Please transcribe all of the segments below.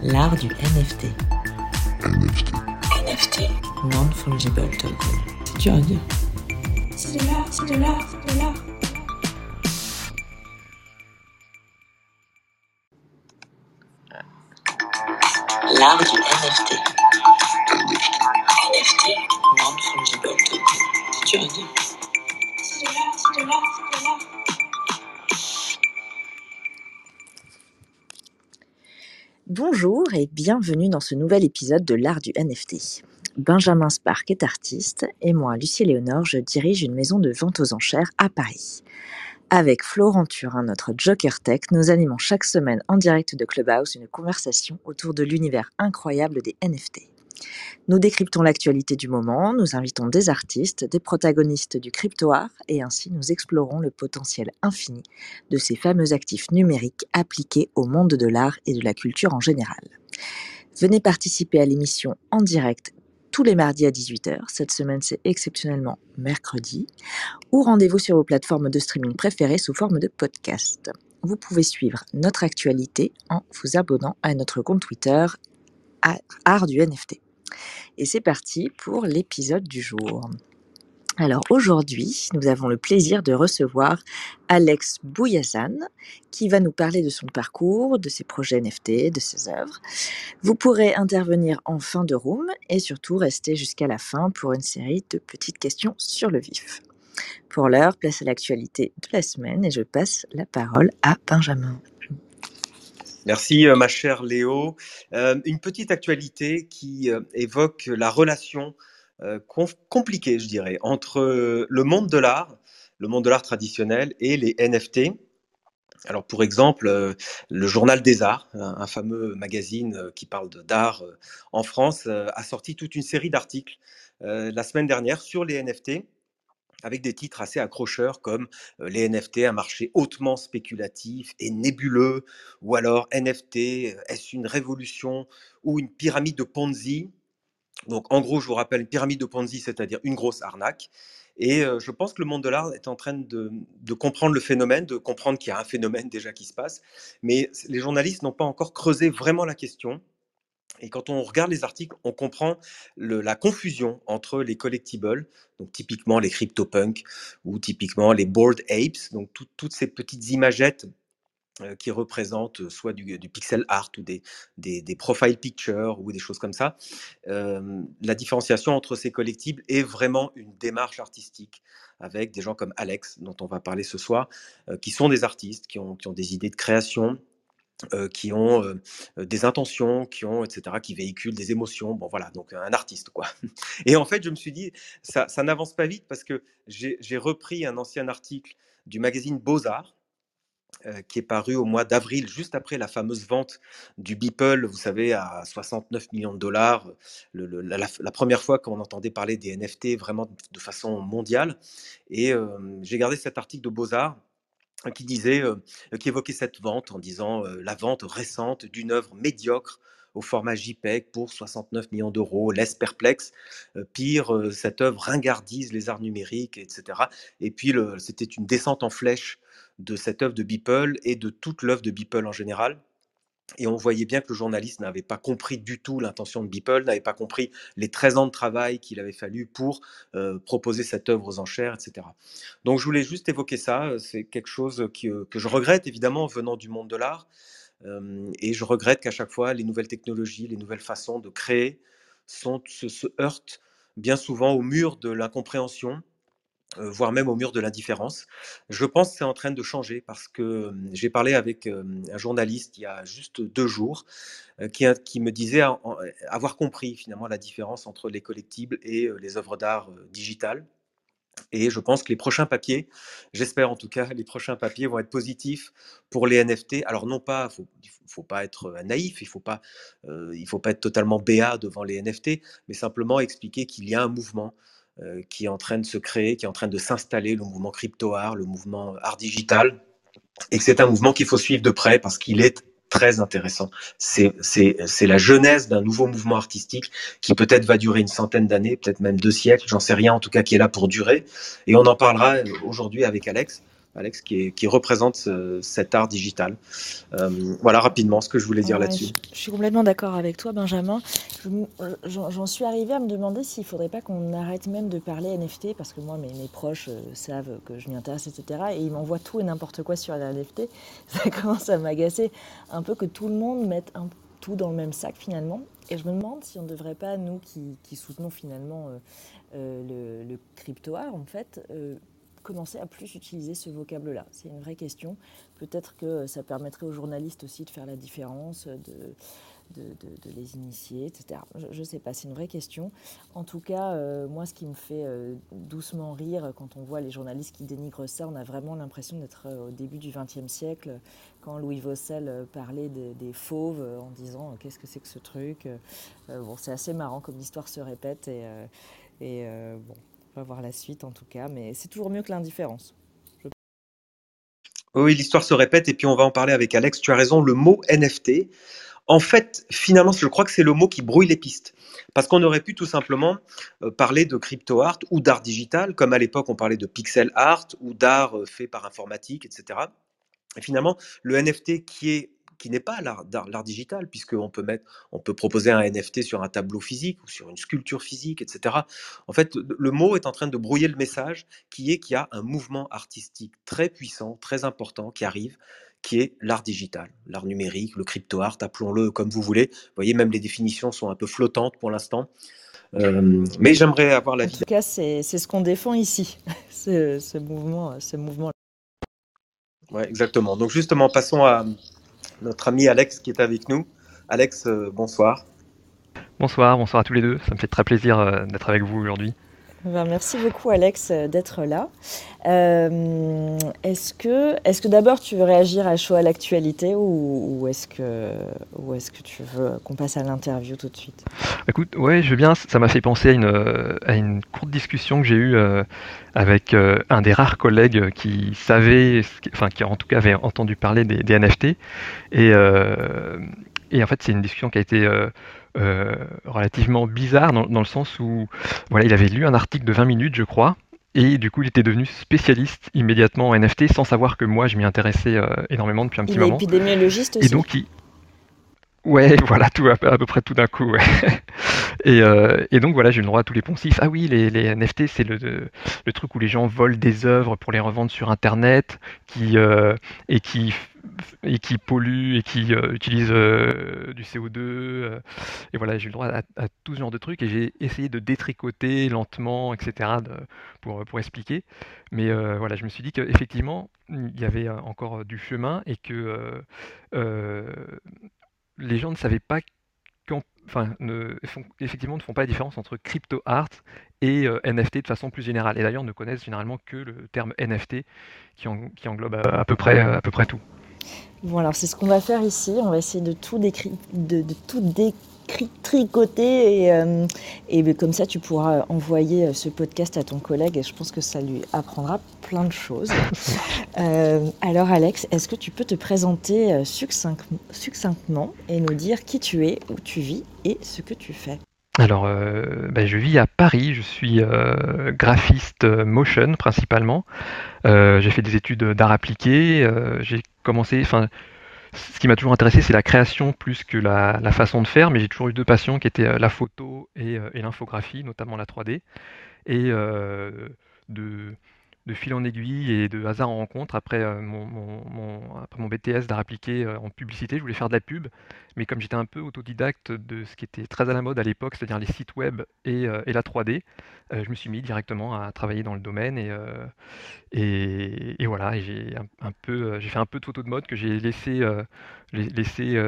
L'art du NFT. NFT. NFT. Non-fungible token. C'est dur à dire. C'est de l'art, c'est de l'art, c'est de l'art. L'art du NFT. NFT. Non-fungible token. C'est dur à dire. C'est de l'art, c'est de l'art, Bonjour et bienvenue dans ce nouvel épisode de l'art du NFT. Benjamin Spark est artiste et moi, Lucie Léonore, je dirige une maison de vente aux enchères à Paris. Avec Florent Turin, notre Joker Tech, nous animons chaque semaine en direct de Clubhouse une conversation autour de l'univers incroyable des NFT. Nous décryptons l'actualité du moment, nous invitons des artistes, des protagonistes du crypto art et ainsi nous explorons le potentiel infini de ces fameux actifs numériques appliqués au monde de l'art et de la culture en général. Venez participer à l'émission en direct tous les mardis à 18h. Cette semaine, c'est exceptionnellement mercredi. Ou rendez-vous sur vos plateformes de streaming préférées sous forme de podcast. Vous pouvez suivre notre actualité en vous abonnant à notre compte Twitter Art du NFT. Et c'est parti pour l'épisode du jour. Alors aujourd'hui, nous avons le plaisir de recevoir Alex Bouyassane qui va nous parler de son parcours, de ses projets NFT, de ses œuvres. Vous pourrez intervenir en fin de room et surtout rester jusqu'à la fin pour une série de petites questions sur le vif. Pour l'heure, place à l'actualité de la semaine et je passe la parole à Benjamin. Merci, euh, ma chère Léo. Euh, une petite actualité qui euh, évoque la relation compliquée, je dirais, entre le monde de l'art, le monde de l'art traditionnel et les NFT. Alors, pour exemple, le Journal des Arts, un, fameux magazine qui parle d'art en France, a sorti toute une série d'articles la semaine dernière sur les NFT avec des titres assez accrocheurs comme les NFT, un marché hautement spéculatif et nébuleux, ou alors NFT, est-ce une révolution ou une pyramide de Ponzi? Donc en gros, je vous rappelle, une pyramide de Ponzi, c'est-à-dire une grosse arnaque. Et je pense que le monde de l'art est en train de, de comprendre le phénomène, de comprendre qu'il y a un phénomène déjà qui se passe, mais les journalistes n'ont pas encore creusé vraiment la question. Et quand on regarde les articles, on comprend la confusion entre les collectibles, donc typiquement les CryptoPunks ou typiquement les Bored Apes, donc tout- toutes ces petites imagettes euh, qui représentent euh, soit du, pixel art ou des, profile pictures ou des choses comme ça. Euh, la différenciation entre ces collectibles est vraiment une démarche artistique avec des gens comme Alex, dont on va parler ce soir, qui sont des artistes, qui ont des idées de création, qui ont des intentions, qui ont, etc., qui véhiculent des émotions. Bon, voilà, donc un artiste, quoi. Et en fait, je me suis dit, ça, n'avance pas vite parce que j'ai repris un ancien article du magazine Beaux-Arts. qui est paru au mois d'avril, juste après la fameuse vente du Beeple, vous savez, à 69 millions de dollars, la, première fois qu'on entendait parler des NFT vraiment de façon mondiale. Et j'ai gardé cet article de Beaux-Arts qui disait, euh, qui évoquait cette vente en disant euh, la vente récente d'une œuvre médiocre au format JPEG pour 69 millions d'euros, laisse perplexe. Euh, pire, cette œuvre ringardise les arts numériques, etc. Et puis, c'était une descente en flèche de cette œuvre de Beeple et de toute l'œuvre de Beeple en général. Et on voyait bien que le journaliste n'avait pas compris du tout l'intention de Beeple, n'avait pas compris les 13 ans de travail qu'il avait fallu pour proposer cette œuvre aux enchères, etc. Donc je voulais juste évoquer ça. C'est quelque chose que je regrette évidemment venant du monde de l'art. Et je regrette qu'à chaque fois, les nouvelles technologies, les nouvelles façons de créer se, se heurtent bien souvent au mur de l'incompréhension, voire même au mur de l'indifférence. Je pense que c'est en train de changer parce que euh, j'ai parlé avec euh, un journaliste il y a juste deux jours euh, qui, me disait avoir compris finalement la différence entre les collectibles et euh, les œuvres d'art euh, digitales. Et je pense que les prochains papiers, j'espère en tout cas, les prochains papiers vont être positifs pour les NFT. Alors non pas, faut, faut, pas être euh, naïf, il faut pas, euh, il faut pas être totalement béat devant les NFT, mais simplement expliquer qu'il y a un mouvement euh, qui est en train de se créer, qui est en train de s'installer, le mouvement crypto art, le mouvement art digital, et que c'est un mouvement qu'il faut suivre de près parce qu'il est très intéressant. C'est la genèse d'un nouveau mouvement artistique qui peut-être va durer une centaine d'années, peut-être même deux siècles, j'en sais rien, en tout cas qui est là pour durer. Et on en parlera euh, aujourd'hui avec Alex. Alex, qui, qui représente cet art digital. voilà rapidement ce que je voulais dire là-dessus. Je, je, suis complètement d'accord avec toi, Benjamin. J'en suis arrivé à me demander s'il ne faudrait pas qu'on arrête même de parler NFT, parce que moi, mes, mes proches savent que je m'y intéresse, etc. Et ils m'envoient tout et n'importe quoi sur la NFT. Ça commence à m'agacer un peu que tout le monde mette un tout dans le même sac finalement. Et je me demande si on ne devrait pas, nous qui, soutenons finalement euh, euh, le, crypto art, en fait, euh, commencer à plus utiliser ce vocable-là. C'est une vraie question. Peut-être que ça permettrait aux journalistes aussi de faire la différence, de, les initier, etc. Je ne sais pas, c'est une vraie question. En tout cas, euh, moi, ce qui me fait euh, doucement rire quand on voit les journalistes qui dénigrent ça, on a vraiment l'impression d'être euh, au début du XXe siècle, quand Louis Vossel parlait des fauves en disant qu'est-ce que c'est que ce truc. bon, c'est assez marrant comme l'histoire se répète et bon, voir la suite en tout cas, mais c'est toujours mieux que l'indifférence. Oui, l'histoire se répète et puis on va en parler avec Alex. Tu as raison, le mot NFT, en fait, finalement, je crois que c'est le mot qui brouille les pistes. Parce qu'on aurait pu tout simplement euh, parler de crypto art ou d'art digital, comme à l'époque on parlait de pixel art ou d'art euh, fait par informatique, etc. Et finalement, le NFT qui est qui n'est pas l'art, digital, puisqu'on peut, mettre, on peut proposer un NFT sur un tableau physique ou sur une sculpture physique, etc. En fait, le mot est en train de brouiller le message qui est qu'il y a un mouvement artistique très puissant, très important qui arrive, qui est l'art digital, l'art numérique, le crypto art, appelons-le comme vous voulez. Vous voyez, même les définitions sont un peu flottantes pour l'instant. Euh, mais j'aimerais avoir la. En tout cas, c'est ce qu'on défend ici, ce, mouvement. Ce mouvement. Ouais, exactement. Donc justement, passons à notre ami Alex qui est avec nous. Alex, euh, bonsoir. Bonsoir, bonsoir à tous les deux. Ça me fait très plaisir euh, d'être avec vous aujourd'hui. Ben, merci beaucoup Alex euh, d'être là. Euh, est-ce que, est que d'abord tu veux réagir à chaud à l'actualité ou, est-ce que, est que tu veux qu'on passe à l'interview tout de suite? Écoute, ouais, je veux bien. Ça m'a fait penser à une, à une courte discussion que j'ai eue euh, avec un des rares collègues qui savait, enfin qui en tout cas avait entendu parler des, NFT. Et, et en fait, c'est une discussion qui a été relativement bizarre dans, le sens où voilà, il avait lu un article de 20 minutes, je crois, et du coup, il était devenu spécialiste immédiatement en NFT sans savoir que moi, je m'y intéressais euh, énormément depuis un petit moment. Il est épidémiologiste aussi. Et donc, il... Ouais, voilà, tout, à, peu près tout d'un coup. Et, euh, et, donc voilà, j'ai le droit à tous les poncifs. Ah oui, les, les NFT, c'est le, le, truc où les gens volent des œuvres pour les revendre sur Internet, qui, et qui et qui polluent et qui euh, utilisent euh, du CO2. Euh, et voilà, j'ai eu le droit à, tout ce genre de trucs et j'ai essayé de détricoter lentement, etc., pour, pour expliquer. Mais voilà, je me suis dit qu'effectivement, il y avait encore du chemin et que les gens ne savaient pas enfin, ne, effectivement, ne font pas la différence entre crypto art et NFT de façon plus générale. Et d'ailleurs, ne connaissent généralement que le terme NFT qui, qui englobe à, peu près, à peu près tout. Bon, alors c'est ce qu'on va faire ici. On va essayer de tout, décri de, de tout détricoter et, euh, et, comme ça tu pourras envoyer euh, ce podcast à ton collègue et je pense que ça lui apprendra plein de choses. euh, alors Alex, est-ce que tu peux te présenter succinctement et nous dire qui tu es, où tu vis et ce que tu fais? Alors, euh, ben, je vis à Paris, je suis euh, graphiste motion principalement. j'ai fait des études d'art appliqué. j'ai ce qui m'a toujours intéressé, c'est la création plus que la, façon de faire, mais j'ai toujours eu deux passions qui étaient la photo et, et l'infographie, notamment la 3D, et de de fil en aiguille et de hasard en rencontre. Après, euh, mon, après mon BTS d'art appliqué euh, en publicité, je voulais faire de la pub, mais comme j'étais un peu autodidacte de ce qui était très à la mode à l'époque, c'est-à-dire les sites web et, euh, la 3D, je me suis mis directement à travailler dans le domaine et, et, voilà, j'ai un, peu, j'ai fait un peu de photos de mode que j'ai laissé, laissé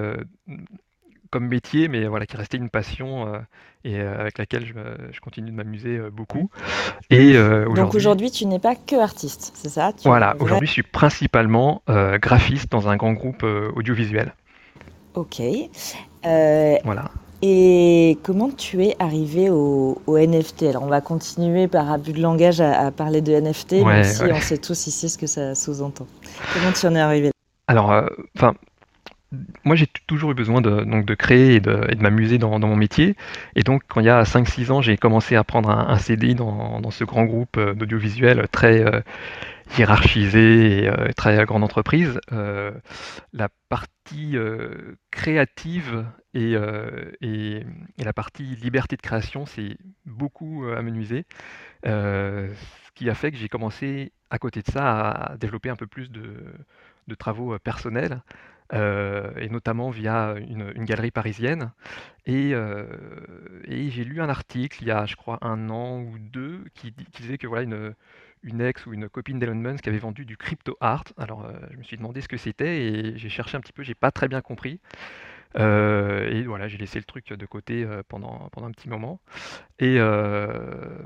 comme métier, mais voilà, qui restait une passion euh, et euh, avec laquelle je, continue de m'amuser euh, beaucoup. Et donc aujourd'hui, tu n'es pas que artiste, c'est ça? Voilà, aujourd'hui, je suis principalement graphiste dans un grand groupe audiovisuel. Ok. voilà. Et comment tu es arrivé au, NFT Alors, on va continuer par abus de langage à, parler de NFT, même si on sait tous ici ce que ça sous-entend. Comment tu en es arrivé Alors, enfin, moi, j'ai toujours eu besoin de, créer et de, m'amuser dans, mon métier. Et donc, quand il y a 5-6 ans, j'ai commencé à prendre un, CD dans, ce grand groupe euh, d'audiovisuel très, euh, hiérarchisé et, travailler à la grande entreprise, la partie créative et, la partie liberté de création, c'est beaucoup amenuisé. ce qui a fait que j'ai commencé à côté de ça à développer un peu plus de travaux personnels. Euh, et notamment via une, galerie parisienne. Et, euh, et j'ai lu un article il y a, je crois, un an ou deux qui, disait que voilà une, une ex ou une copine d'Elon Musk avait vendu du crypto art. Alors euh, je me suis demandé ce que c'était et j'ai cherché un petit peu, j'ai pas très bien compris. Euh, et voilà, j'ai laissé le truc de côté euh, pendant, pendant un petit moment. Et, euh,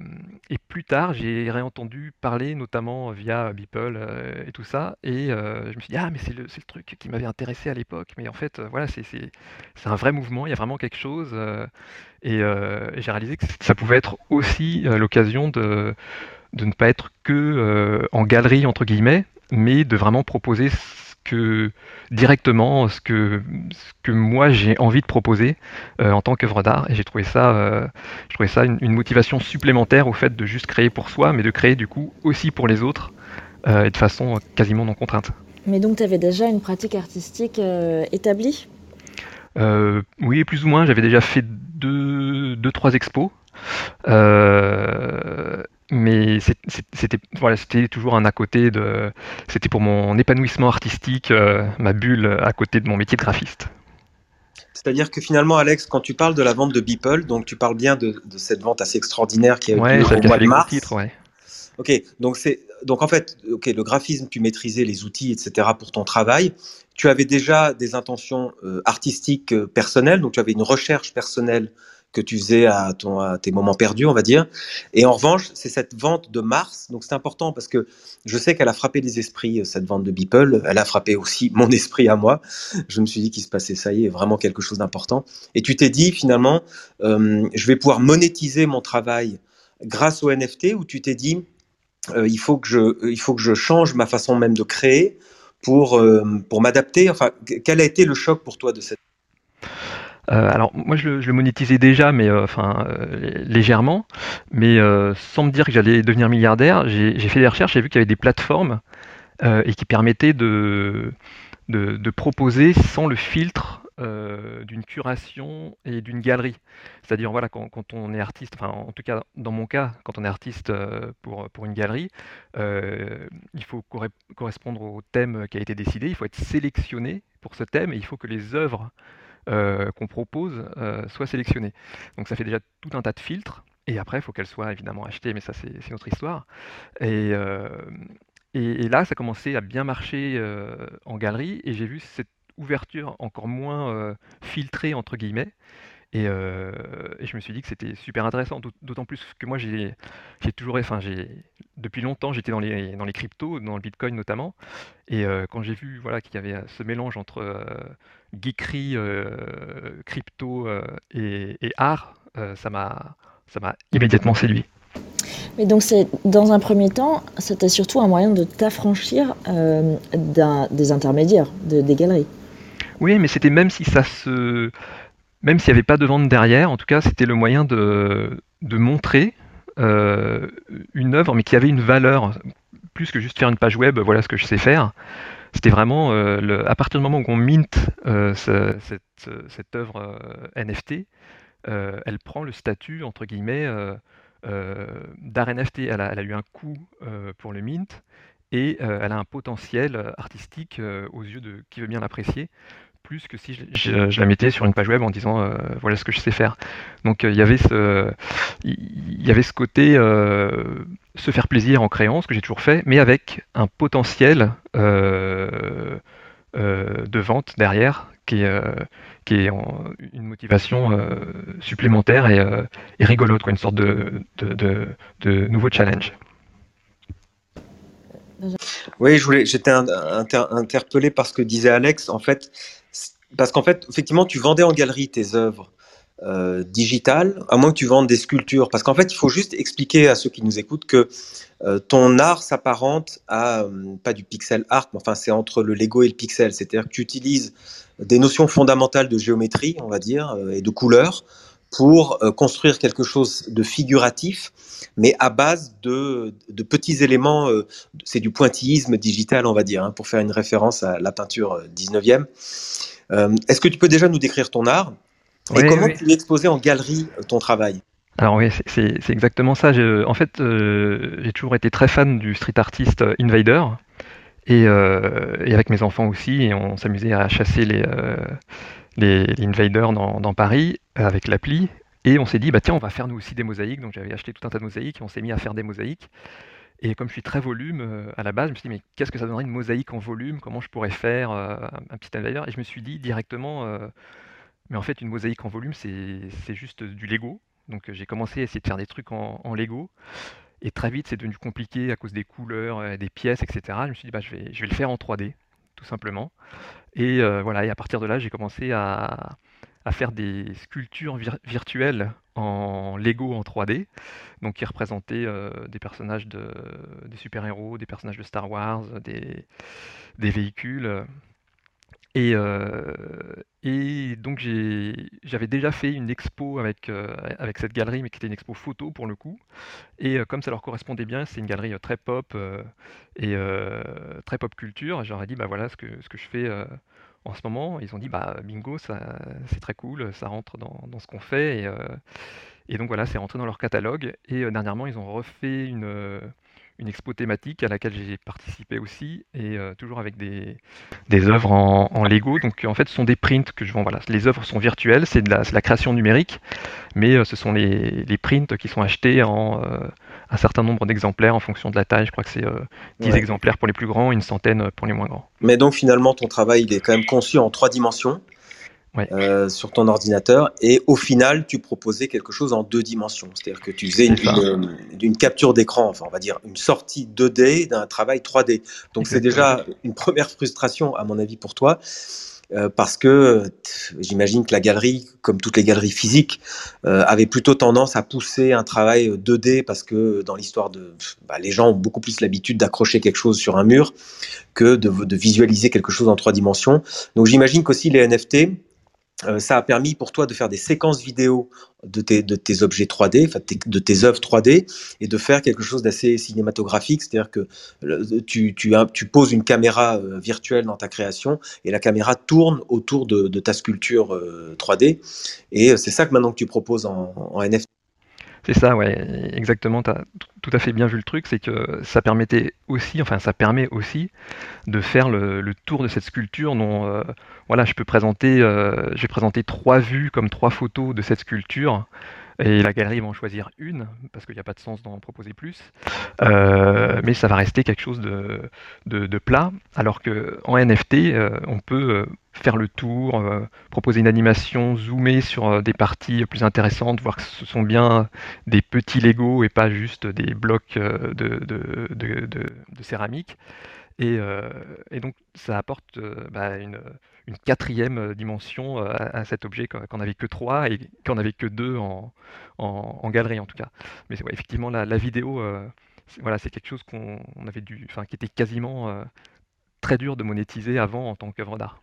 et plus tard, j'ai réentendu parler, notamment via Beeple et tout ça. Et je me suis dit, ah, mais c'est le, le, truc qui m'avait intéressé à l'époque. Mais en fait, voilà, c'est un vrai mouvement, il y a vraiment quelque chose. et, et j'ai réalisé que ça pouvait être aussi l'occasion de, de ne pas être que en galerie, entre guillemets, mais de vraiment proposer que directement ce que, ce que moi j'ai envie de proposer euh, en tant qu'œuvre d'art. Et j'ai trouvé ça, euh, je trouvais ça une, une, motivation supplémentaire au fait de juste créer pour soi, mais de créer du coup aussi pour les autres euh, et de façon quasiment non contrainte. Mais donc tu avais déjà une pratique artistique établie? Oui, plus ou moins. J'avais déjà fait deux, deux trois expos. Euh, mais c'était voilà, c'était toujours un à côté de c'était pour mon épanouissement artistique, euh, ma bulle à côté de mon métier de graphiste. C'est-à-dire que finalement, Alex, quand tu parles de la vente de Beeple, donc tu parles bien de, de cette vente assez extraordinaire qui a eu ouais, lieu au mois de mars. Titres, ouais. Ok, donc c'est donc en fait, ok, le graphisme, tu maîtrisais les outils, etc. pour ton travail. Tu avais déjà des intentions euh, artistiques euh, personnelles, donc tu avais une recherche personnelle que tu faisais à, tes moments perdus, on va dire. Et en revanche, c'est cette vente de mars. Donc c'est important parce que je sais qu'elle a frappé les esprits, cette vente de Beeple. Elle a frappé aussi mon esprit à moi. Je me suis dit qu'il se passait, ça y est, vraiment quelque chose d'important. Et tu t'es dit finalement, euh, je vais pouvoir monétiser mon travail grâce au NFT ou tu t'es dit, euh, il, faut que je, il faut que je change ma façon même de créer pour, euh, pour m'adapter. Enfin, quel a été le choc pour toi de cette euh, alors moi je le, monétisais déjà, mais euh, enfin euh, légèrement, mais sans me dire que j'allais devenir milliardaire, j'ai fait des recherches, j'ai vu qu'il y avait des plateformes et qui permettaient de, proposer sans le filtre d'une curation et d'une galerie. C'est-à-dire voilà quand, quand, on est artiste, enfin en tout cas dans mon cas, quand on est artiste pour, pour une galerie, il faut correspondre au thème qui a été décidé, il faut être sélectionné pour ce thème et il faut que les œuvres euh, qu'on propose euh, soit sélectionnée. Donc ça fait déjà tout un tas de filtres. Et après, il faut qu'elle soit évidemment achetée, mais ça c'est notre histoire. Et, euh, et, là, ça commençait à bien marcher euh, en galerie, et j'ai vu cette ouverture encore moins filtrée, entre guillemets. Et, je me suis dit que c'était super intéressant, d'autant plus que moi j'ai toujours, depuis longtemps j'étais dans les dans les cryptos, dans le Bitcoin notamment, et quand j'ai vu voilà qu'il y avait ce mélange entre geekerie, euh, crypto euh, et, et, art, euh, ça m'a ça m'a immédiatement séduit. Mais donc c'est dans un premier temps, c'était surtout un moyen de t'affranchir euh, des intermédiaires, de, des galeries. Oui, mais c'était même si ça se même s'il n'y avait pas de vente derrière, en tout cas, c'était le moyen de, de montrer euh, une œuvre, mais qui avait une valeur, plus que juste faire une page web, voilà ce que je sais faire. C'était vraiment, euh, à partir du moment où on mint euh, ce, cette, œuvre euh, NFT, euh, elle prend le statut, entre guillemets, euh, d'art NFT. Elle a, elle a, eu un coût pour le mint, et elle a un potentiel artistique aux yeux de qui veut bien l'apprécier plus que si je, la mettais sur une page web en disant euh, voilà ce que je sais faire. Donc il euh, y avait ce il y avait ce côté euh, se faire plaisir en créant, ce que j'ai toujours fait, mais avec un potentiel de vente derrière qui est qui est une motivation supplémentaire et, et, rigolote, quoi, une sorte de, de, nouveau challenge. Oui, j'étais inter, interpellé par ce que disait Alex. En fait, parce qu'en fait, effectivement, tu vendais en galerie tes œuvres euh, digitales, à moins que tu vendes des sculptures. Parce qu'en fait, il faut juste expliquer à ceux qui nous écoutent que euh, ton art s'apparente à, euh, pas du pixel art, mais enfin, c'est entre le Lego et le pixel. C'est-à-dire que tu utilises des notions fondamentales de géométrie, on va dire, et de couleur pour construire quelque chose de figuratif, mais à base de, de petits éléments. c'est du pointillisme digital, on va dire, hein, pour faire une référence à la peinture euh, 19e. Euh, Est-ce que tu peux déjà nous décrire ton art et comment tu exposais en galerie euh, ton travail? Alors oui, c'est- exactement ça. En fait, euh, j'ai toujours été très fan du street artist Invader. Et, euh, et avec mes enfants aussi, et on s'amusait à chasser les, euh, les, les invaders dans, dans Paris avec l'appli. Et on s'est dit, bah tiens, on va faire nous aussi des mosaïques. Donc j'avais acheté tout un tas de mosaïques et on s'est mis à faire des mosaïques. Et comme je suis très volume euh, à la base, je me suis dit, mais qu'est-ce que ça donnerait une mosaïque en volume? Comment je pourrais faire euh, un, petit invader? Et je me suis dit directement, euh, mais en fait, une mosaïque en volume, c'est juste du Lego. Donc j'ai commencé à essayer de faire des trucs en, Lego. Et très vite, c'est devenu compliqué à cause des couleurs, des pièces, etc. Je me suis dit, bah, je vais, je vais le faire en 3D, tout simplement. Et voilà, et à partir de là, j'ai commencé à, à faire des sculptures vir- virtuelles en Lego en 3D, donc qui représentaient euh, des personnages de, des super-héros, des personnages de Star Wars, des, des véhicules. Et, euh, et donc j'avais déjà fait une expo avec, euh, avec cette galerie, mais qui était une expo photo pour le coup. Et comme ça leur correspondait bien, c'est une galerie très pop et très pop culture. J'aurais dit, bah voilà ce que, ce que je fais en ce moment. Ils ont dit, bah bingo, ça, c'est très cool, ça rentre dans, ce qu'on fait. Et, euh, et donc voilà, c'est rentré dans leur catalogue. Et euh, dernièrement, ils ont refait une, euh, expo thématique à laquelle j'ai participé aussi, et euh, toujours avec des, œuvres en, Lego. Donc en fait, ce sont des prints que je vends. Voilà, les œuvres sont virtuelles, c'est de la, création numérique, mais euh, ce sont les, les prints qui sont achetés en euh, un certain nombre d'exemplaires en fonction de la taille. Je crois que c'est euh, 10 Ouais. exemplaires pour les plus grands, une centaine pour les moins grands. Mais donc finalement, ton travail, il est quand même conçu en trois dimensions Ouais. euh, sur ton ordinateur. Et au final, tu proposais quelque chose en deux dimensions. C'est-à-dire que tu faisais une, capture d'écran, enfin on va dire une sortie 2D d'un travail 3D. Donc c'est déjà une première frustration, à mon avis, pour toi. Euh, parce que j'imagine que la galerie, comme toutes les galeries physiques, euh, avait plutôt tendance à pousser un travail 2D parce que dans l'histoire de, bah, les gens ont beaucoup plus l'habitude d'accrocher quelque chose sur un mur que de, de visualiser quelque chose en trois dimensions. Donc j'imagine qu'aussi les NFT, euh, ça a permis pour toi de faire des séquences vidéo de tes, objets 3D, enfin, de tes- œuvres 3D, et de faire quelque chose d'assez cinématographique, c'est-à-dire que tu, poses une caméra euh, virtuelle dans ta création, et la caméra tourne autour de, ta sculpture euh, 3D, et euh, c'est ça que maintenant que tu proposes en, en NFT. C'est ça, ouais, exactement. Tu as tout à fait bien vu le truc, c'est que ça permettait aussi, enfin ça permet aussi de faire le, tour de cette sculpture dont euh, voilà, je peux présenter, euh, j'ai présenté trois vues comme trois photos de cette sculpture. Et la galerie va en choisir une, parce qu'il n'y a pas de sens d'en proposer plus. Euh, mais ça va rester quelque chose de, plat. Alors qu'en NFT, euh, on peut euh, faire le tour, proposer une animation, zoomer sur des parties plus intéressantes, voir que ce sont bien des petits Lego et pas juste des blocs de céramique. Et, euh, et donc ça apporte euh, bah, une, une quatrième euh, dimension à, à cet objet qu'on n'avait que trois et qu'on n'avait que deux en, en, en galerie en tout cas. Mais ouais, effectivement la, la vidéo, c'est- voilà, c'est quelque chose qu'on on avait dû, enfin qui était quasiment très dur de monétiser avant en tant qu'œuvre d'art.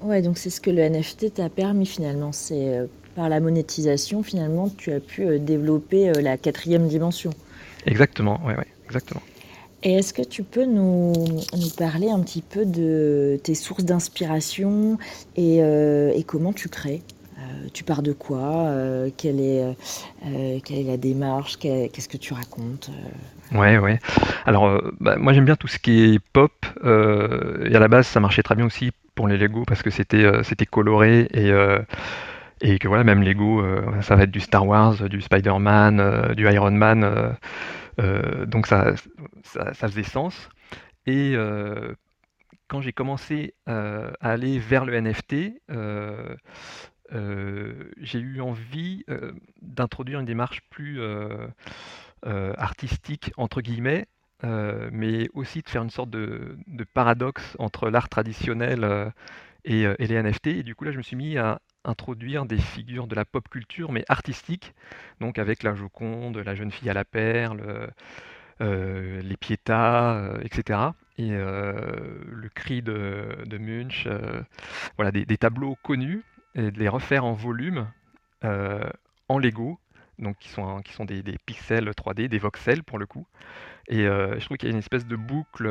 Ouais, donc c'est ce que le NFT t'a permis finalement. C'est euh, par la monétisation, finalement, tu as pu euh, développer euh, la quatrième dimension. Exactement, ouais, ouais, exactement. Et est-ce que tu peux nous, parler un petit peu de tes sources d'inspiration et, euh, comment tu crées? Euh, Tu pars de quoi? Euh, quelle, est, la démarche? Qu'est- Qu'est-ce que tu racontes? Ouais, ouais. Alors, bah, moi j'aime bien tout ce qui est pop. et à la base, ça marchait très bien aussi pour les Lego parce que c'était coloré et, que voilà, même Lego, ça va être du Star Wars, du Spider-Man, du Iron Man. Donc ça, faisait sens. Et euh, quand j'ai commencé euh, à aller vers le NFT, euh, euh, j'ai eu envie euh, d'introduire une démarche plus euh, euh, artistique, entre guillemets, euh, mais aussi de faire une sorte de, paradoxe entre l'art traditionnel euh, euh, et les NFT. Et du coup, là, je me suis mis à introduire des figures de la pop culture, mais artistiques, donc avec la Joconde, la jeune fille à la perle, euh, euh, les Pietà, etc. Et euh, le cri de, de Munch, voilà, des, des tableaux connus, et de les refaire en volume en Lego, donc qui sont, qui sont des, pixels 3D, des voxels pour le coup. Et je trouve qu'il y a une espèce de boucle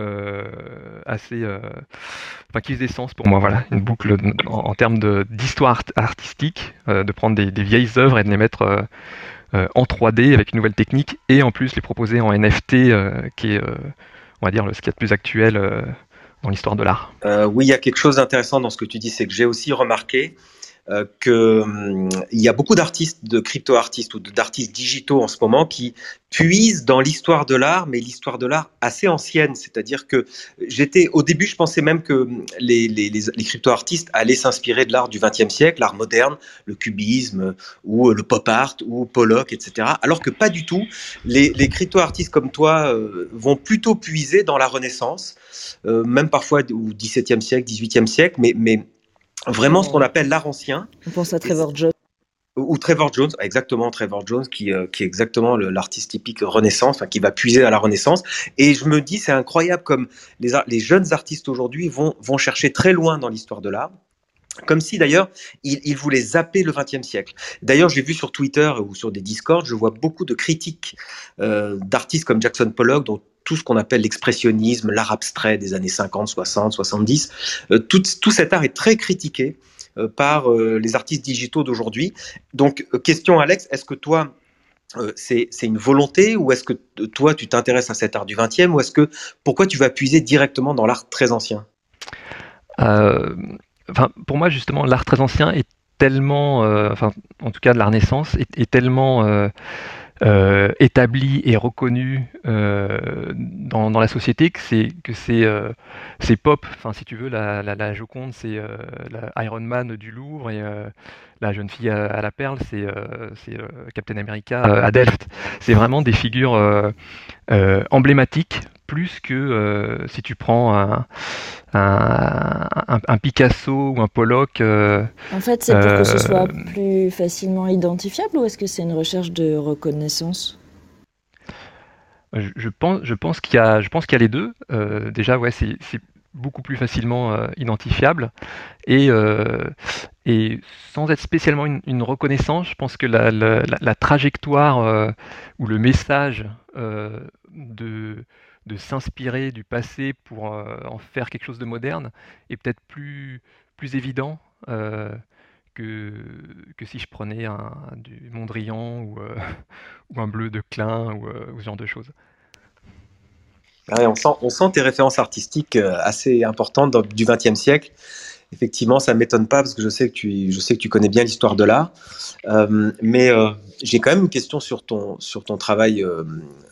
assez. enfin, qui faisait sens pour moi, voilà. Une boucle en, termes d'histoire artistique, de prendre des, vieilles œuvres et de les mettre en 3D avec une nouvelle technique et en plus les proposer en NFT, qui est, on va dire, ce qu'il y a de plus actuel dans l'histoire de l'art. Euh, oui, il y a quelque chose d'intéressant dans ce que tu dis, c'est que j'ai aussi remarqué euh, qu'il hum, y a beaucoup d'artistes, de crypto-artistes ou d'artistes digitaux en ce moment qui puisent dans l'histoire de l'art, mais l'histoire de l'art assez ancienne. C'est-à-dire que j'étais, au début, je pensais même que les, les, les, crypto-artistes allaient s'inspirer de l'art du XXe siècle, l'art moderne, le cubisme ou le pop art ou Pollock, etc. Alors que pas du tout. Les, les crypto-artistes comme toi euh, vont plutôt puiser dans la Renaissance, euh, même parfois au XVIIe siècle, XVIIIe siècle, mais, mais vraiment ce qu'on appelle l'art ancien. On pense à Trevor Jones. Ou Trevor Jones, exactement Trevor Jones, qui, euh, qui est exactement l'artiste typique Renaissance, qui va puiser à la Renaissance. Et je me dis, c'est incroyable comme les, les jeunes artistes aujourd'hui vont, vont chercher très loin dans l'histoire de l'art. Comme si d'ailleurs, ils, voulaient zapper le XXe siècle. D'ailleurs, j'ai vu sur Twitter ou sur des Discords, je vois beaucoup de critiques euh, d'artistes comme Jackson Pollock, dont tout ce qu'on appelle l'expressionnisme, l'art abstrait des années 50, 60, 70. tout, cet art est très critiqué euh, par euh, les artistes digitaux d'aujourd'hui. Donc, question Alex, est-ce que toi, c'est une volonté ou est-ce que toi, tu t'intéresses à cet art du 20e ou est-ce que pourquoi tu vas puiser directement dans l'art très ancien? Enfin, Pour moi, justement, l'art très ancien est tellement, enfin, en tout cas de la Renaissance, est, tellement euh, établi et reconnu euh, dans, la société que c'est que c'est euh, pop. Enfin, si tu veux, la, la, Joconde, c'est euh, Iron Man du Louvre et euh, la jeune fille à, à la perle, c'est c'est Captain America à Delft. C'est vraiment des figures emblématiques plus que si tu prends un, un, un, Picasso ou un Pollock. Euh, en fait, c'est pour que ce soit euh, plus facilement identifiable ou est-ce que c'est une recherche de reconnaissance? Je, je, pense, je pense qu'il y a, je pense qu'il y a les deux. Euh, déjà, ouais, c'est beaucoup plus facilement euh, identifiable et, euh, sans être spécialement une, reconnaissance, je pense que la, trajectoire ou le message de de s'inspirer du passé pour euh, en faire quelque chose de moderne est peut-être plus, plus évident euh, que, que si je prenais un, du Mondrian ou, euh, ou un bleu de Klein ou, ou, ce genre de choses. On, sent, on sent tes références artistiques assez importantes dans, du XXe siècle. Effectivement, ça ne m'étonne pas parce que je sais que tu, je sais que tu connais bien l'histoire de l'art. mais j'ai quand même une question sur ton, sur ton travail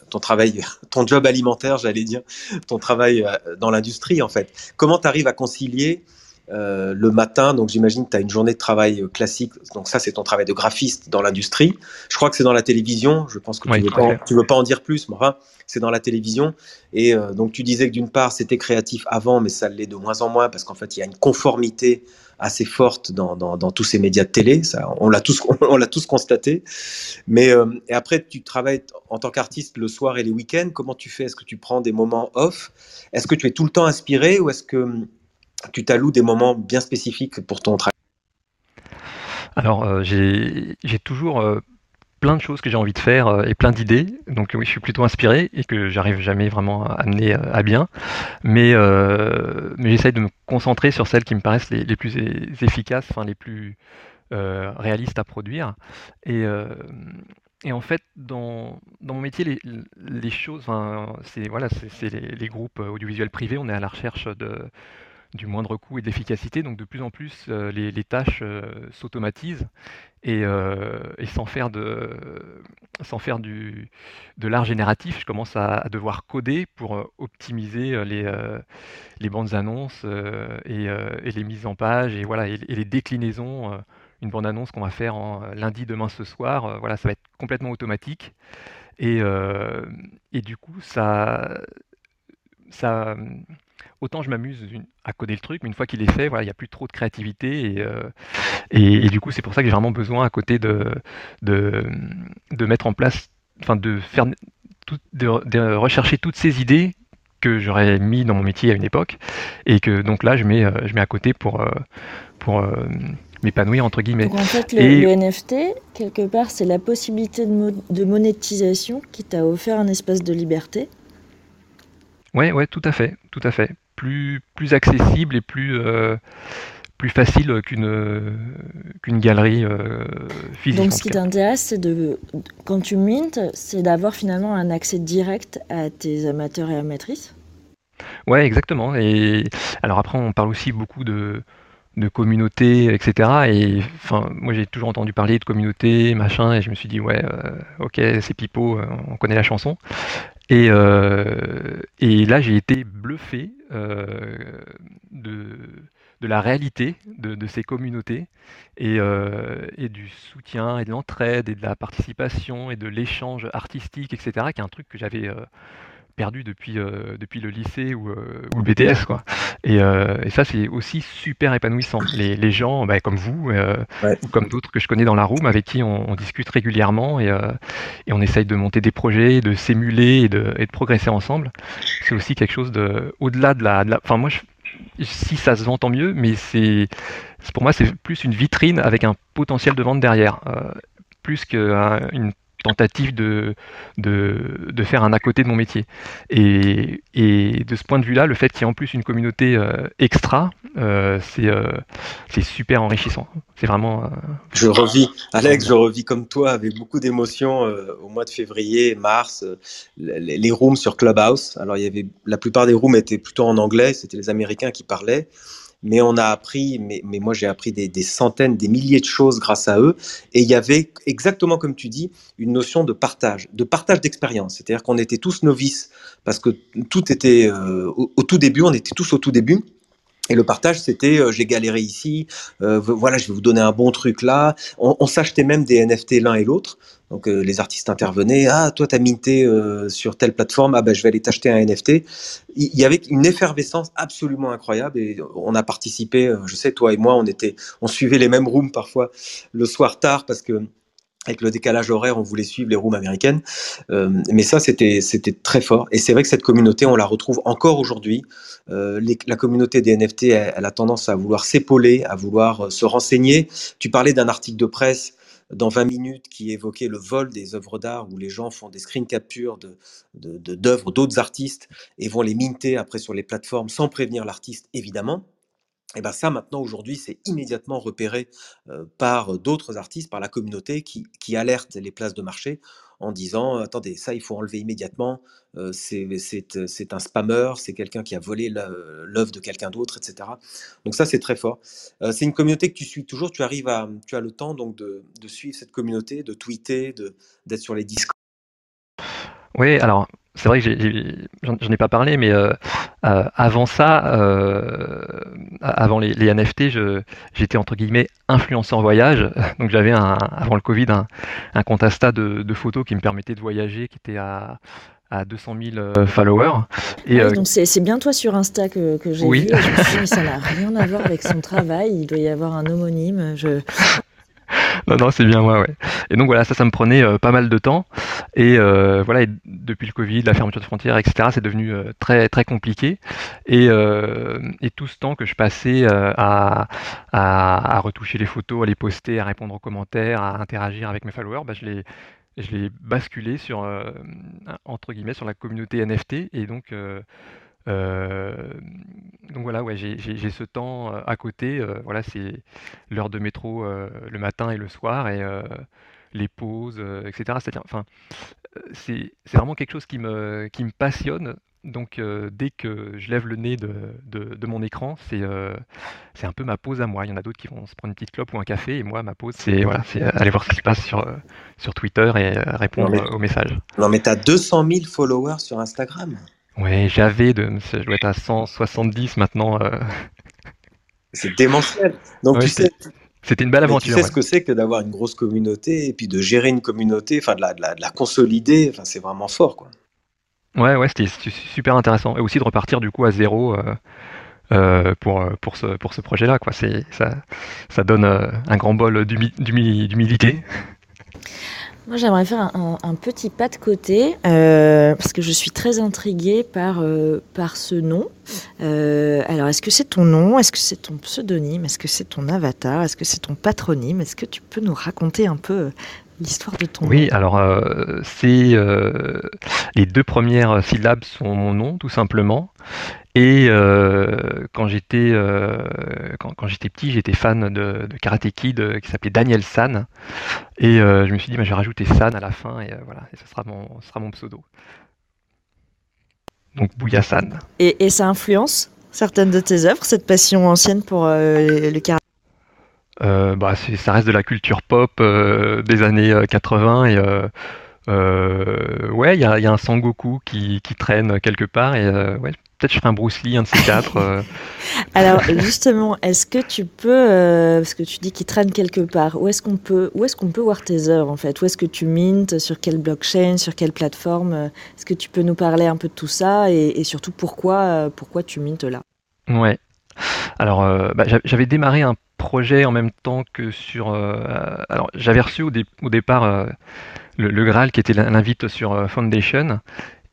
ton travail, ton job alimentaire, j'allais dire, ton travail euh, dans l'industrie en fait. Comment tu arrives à concilier euh, le matin, donc j'imagine que tu as une journée de travail euh, classique, donc ça c'est ton travail de graphiste dans l'industrie. Je crois que c'est dans la télévision, je pense que tu, veux, tu veux pas en dire plus, mais enfin, c'est dans la télévision. Et euh, donc tu disais que d'une part c'était créatif avant, mais ça l'est de moins en moins parce qu'en fait il y a une conformité assez forte dans, dans, dans, tous ces médias de télé. Ça, on l'a tous, on l'a tous constaté. Mais euh, et après, tu travailles en tant qu'artiste le soir et les week-ends. Comment tu fais? Est-ce que tu prends des moments off? Est-ce que tu es tout le temps inspiré ou est-ce que tu t'alloues des moments bien spécifiques pour ton travail Alors, euh, j'ai toujours euh, plein de choses que j'ai envie de faire euh, et plein d'idées. Donc oui, je suis plutôt inspiré et que j'arrive jamais vraiment à amener euh, à bien. Mais, mais j'essaye de me concentrer sur celles qui me paraissent les, plus efficaces, enfin les plus réalistes à produire. Et, et en fait, dans, dans, mon métier, les, les choses, c'est voilà, les, les, groupes audiovisuels privés, on est à la recherche de du moindre coût et de l'efficacité. Donc de plus en plus, euh, les, tâches euh, s'automatisent et, euh, et, sans faire, de, du, de l'art génératif, je commence à, devoir coder pour optimiser les, les bandes annonces et, les mises en page et, voilà, et, les déclinaisons. une bande annonce qu'on va faire en lundi, demain, ce soir, voilà, ça va être complètement automatique. Et, du coup, ça, autant je m'amuse à coder le truc, mais une fois qu'il est fait, voilà, il n'y a plus trop de créativité. Et, euh, et, et du coup, c'est pour ça que j'ai vraiment besoin à côté de, de, de mettre en place, enfin de faire, tout, de, de, rechercher toutes ces idées que j'aurais mis dans mon métier à une époque, et que donc là je mets, je mets à côté pour, pour m'épanouir entre guillemets. Donc en fait, le, NFT, quelque part, c'est la possibilité de, de monétisation qui t'a offert un espace de liberté. Ouais, ouais, tout à fait, tout à fait. Plus, plus accessible et plus, euh, plus facile qu'une qu'une galerie euh, physique. Donc, ce qui t'intéresse, c'est de, quand tu mintes, c'est d'avoir finalement un accès direct à tes amateurs et amatrices? Ouais, exactement. Et alors après, on parle aussi beaucoup de de communauté, etc. Et enfin, moi j'ai toujours entendu parler de communauté, machin, et je me suis dit ouais, euh, ok, c'est Pipo, on connaît la chanson. Et, euh, et là, j'ai été bluffé euh, de, la réalité de, de ces communautés et, euh, et, du soutien et de l'entraide et de la participation et de l'échange artistique, etc., qui est un truc que j'avais perdu depuis, euh, depuis le lycée ou, euh, ou, le BTS. Quoi. Et, euh, et ça, c'est aussi super épanouissant. Les, les gens, bah, comme vous, ou comme d'autres que je connais dans la room, avec qui on, on discute régulièrement et, et, on essaye de monter des projets, de s'émuler et de, et de progresser ensemble. C'est aussi quelque chose de, au-delà de la, Enfin, moi, je, si ça se vend, tant mieux, mais c'est, pour moi, c'est plus une vitrine avec un potentiel de vente derrière. plus qu'une tentative de, de, faire un à côté de mon métier. Et, et de ce point de vue-là, le fait qu'il y ait en plus une communauté euh, extra, euh, euh, c'est super enrichissant. C'est vraiment. je revis, Alex, je revis comme toi avec beaucoup d'émotion au mois de février, mars, les, les, rooms sur Clubhouse. Alors, il y avait la plupart des rooms étaient plutôt en anglais, c'était les Américains qui parlaient mais on a appris, mais, moi j'ai appris des, centaines, des milliers de choses grâce à eux. Et il y avait exactement comme tu dis, une notion de partage, de partage d'expérience. C'est-à-dire qu'on était tous novices parce que tout était euh, au, tout début, on était tous au tout début. Et le partage, c'était euh, j'ai galéré ici, euh, voilà, je vais vous donner un bon truc là. On s'achetait même des NFT l'un et l'autre. Donc euh, les artistes intervenaient, ah toi t'as minté euh, sur telle plateforme, ah ben je vais aller t'acheter un NFT. Il y avait une effervescence absolument incroyable et on a participé. Euh, je sais toi et moi, on était, on suivait les mêmes rooms parfois le soir tard parce que avec le décalage horaire, on voulait suivre les rooms américaines. Mais ça, c'était c'était très fort. Et c'est vrai que cette communauté, on la retrouve encore aujourd'hui. La communauté des NFT, elle a tendance à vouloir s'épauler, à vouloir se renseigner. Tu parlais d'un article de presse dans 20 minutes qui évoquait le vol des œuvres d'art où les gens font des screen captures d'œuvres de, d'autres artistes et vont les minter après sur les plateformes sans prévenir l'artiste évidemment. Et bien ça maintenant aujourd'hui c'est immédiatement repéré euh, par d'autres artistes, par la communauté qui alerte les places de marché en disant attendez ça il faut enlever immédiatement. Euh, c'est un spammer c'est quelqu'un qui a volé l'œuvre de quelqu'un d'autre etc donc ça c'est très fort. Euh, c'est une communauté que tu suis toujours. Tu arrives à tu as le temps donc de, de suivre cette communauté de tweeter d'être sur les discours oui alors c'est vrai que j'en ai pas parlé, mais euh, euh, avant ça, euh, avant les, les NFT, j'étais entre guillemets influenceur voyage. Donc j'avais avant le Covid un, un compte Insta de, de, photos qui me permettait de voyager, qui était à, à 200 000 followers. Et, ah donc c'est bien toi sur Insta que, que j'ai oui. vu. je me suis dit, mais ça n'a rien à voir avec son travail. Il doit y avoir un homonyme. Je... non, non, c'est bien moi, ouais. Et donc voilà, ça, ça me prenait euh, pas mal de temps. Et euh, voilà, et depuis le Covid, la fermeture de frontières, etc., c'est devenu euh, très très compliqué. Et, tout ce temps que je passais à, à, retoucher les photos, à les poster, à répondre aux commentaires, à interagir avec mes followers, bah, je l'ai je l'ai basculé sur entre guillemets sur la communauté NFT et donc donc voilà, ouais, j'ai ce temps euh, à côté. Euh, voilà, c'est l'heure de métro le matin et le soir et les pauses, etc. C'est enfin, c'est vraiment quelque chose qui me, qui me passionne. Donc dès que je lève le nez de, de, de mon écran, c'est un peu ma pause à moi. Il y en a d'autres qui vont se prendre une petite clope ou un café, et moi, ma pause, c'est voilà, aller voir ce qui se passe sur, sur Twitter et répondre mais, aux messages. Non mais tu as 200 000 followers sur Instagram. Ouais, j'avais de, je dois être à 170 maintenant. Euh... C'est démentiel. Donc ouais, tu sais, c'était une belle aventure. Tu sais ouais. ce que c'est que d'avoir une grosse communauté et puis de gérer une communauté, enfin de la, de la, de la consolider, enfin c'est vraiment fort quoi. Ouais, ouais, c'était super intéressant et aussi de repartir du coup à zéro. Euh... Euh, pour, pour ce, pour ce projet-là. Quoi. Ça, ça donne euh, un grand bol d'humilité. Moi, j'aimerais faire un, un- un petit pas de côté euh, parce que je suis très intriguée par, euh, par ce nom. Euh, alors, est-ce que c'est ton nom? Est-ce que c'est ton pseudonyme? Est-ce que c'est ton avatar? Est-ce que c'est ton patronyme? Est-ce que tu peux nous raconter un peu l'histoire de ton Oui, nom? alors euh, c'est euh, les deux premières syllabes sont mon nom tout simplement. Et euh, quand j'étais euh, quand, quand j'étais petit, j'étais fan de, de Karate Kid euh, qui s'appelait Daniel San. Et je me suis dit, bah, je vais rajouter San à la fin et voilà, et ce sera mon ce sera mon pseudo. Donc Bouya San. et, et ça influence certaines de tes œuvres, cette passion ancienne pour le karaté? Bah, ça reste de la culture pop des années euh, 80 et euh, ouais, il y a, il y a un Sangoku qui, qui traîne quelque part et euh, ouais, peut-être je ferai un Bruce Lee, un de ces quatre. euh. Alors justement, est-ce que tu peux, parce que tu dis qu'il traîne quelque part, où est-ce qu'on peut, où est-ce qu'on peut voir tes œuvres en fait? Où est-ce que tu mintes? Sur quelle blockchain? Sur quelle plateforme? Est-ce que tu peux nous parler un peu de tout ça et, et surtout pourquoi, pourquoi tu mintes là? Ouais. Alors, bah, j'a- j'avais démarré un projet en même temps que sur. alors, j'avais reçu au, dé- au départ le, le Graal qui était l'in- l'invite sur euh, Foundation.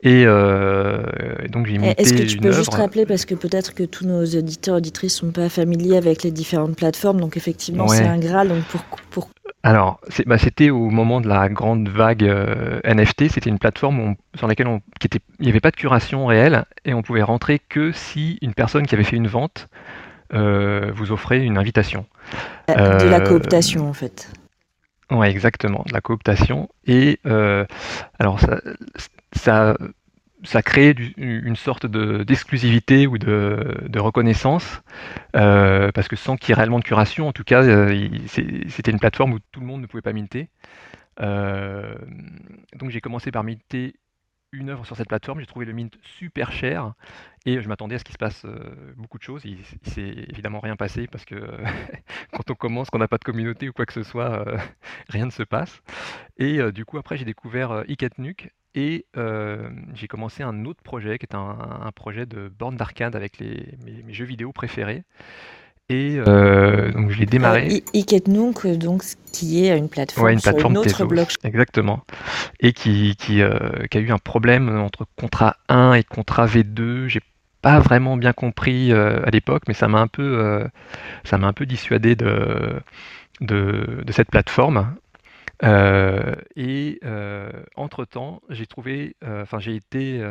Et, euh, et donc, j'ai Eh, imité Est-ce que tu peux juste rappeler, parce que peut-être que tous nos auditeurs auditrices sont pas familiers avec les différentes plateformes, donc effectivement Ouais. c'est un Graal, donc pour, pour Alors, bah, c'était au moment de la grande vague euh, NFT. C'était une plateforme où on- sur laquelle on, qui était, il n'y avait pas de curation réelle et on pouvait rentrer que si une personne qui avait fait une vente euh, vous offrait une invitation. de la cooptation en fait. Ouais, exactement, de la cooptation. Et euh, alors ça, ça, ça crée une sorte de, d'exclusivité ou de, de reconnaissance, euh, parce que sans qu'il y ait réellement de curation, en tout cas, euh, c'était une plateforme où tout le monde ne pouvait pas minter. Euh, donc j'ai commencé par minter une œuvre sur cette plateforme, j'ai trouvé le mint super cher et je m'attendais à ce qu'il se passe euh, beaucoup de choses. Il, il s'est évidemment rien passé parce que quand on commence, qu'on n'a pas de communauté ou quoi que ce soit, euh, rien ne se passe. Et euh, du coup, après, j'ai découvert euh, Iketnuk et euh, j'ai commencé un autre projet qui est un, projet de borne d'arcade avec mes jeux vidéo préférés. Et euh, donc, je l'ai démarré. Euh, I- Iketnunk, donc qui est une plateforme, Ouais, une sur plateforme une autre blockchain. exactement. Et qui, qui, euh, qui a eu un problème entre contrat 1 et contrat V2. J'ai pas vraiment bien compris à l'époque, mais ça m'a un peu, ça m'a un peu dissuadé de, de, de cette plateforme. Euh, et euh, entre-temps, j'ai trouvé, euh, enfin j'ai été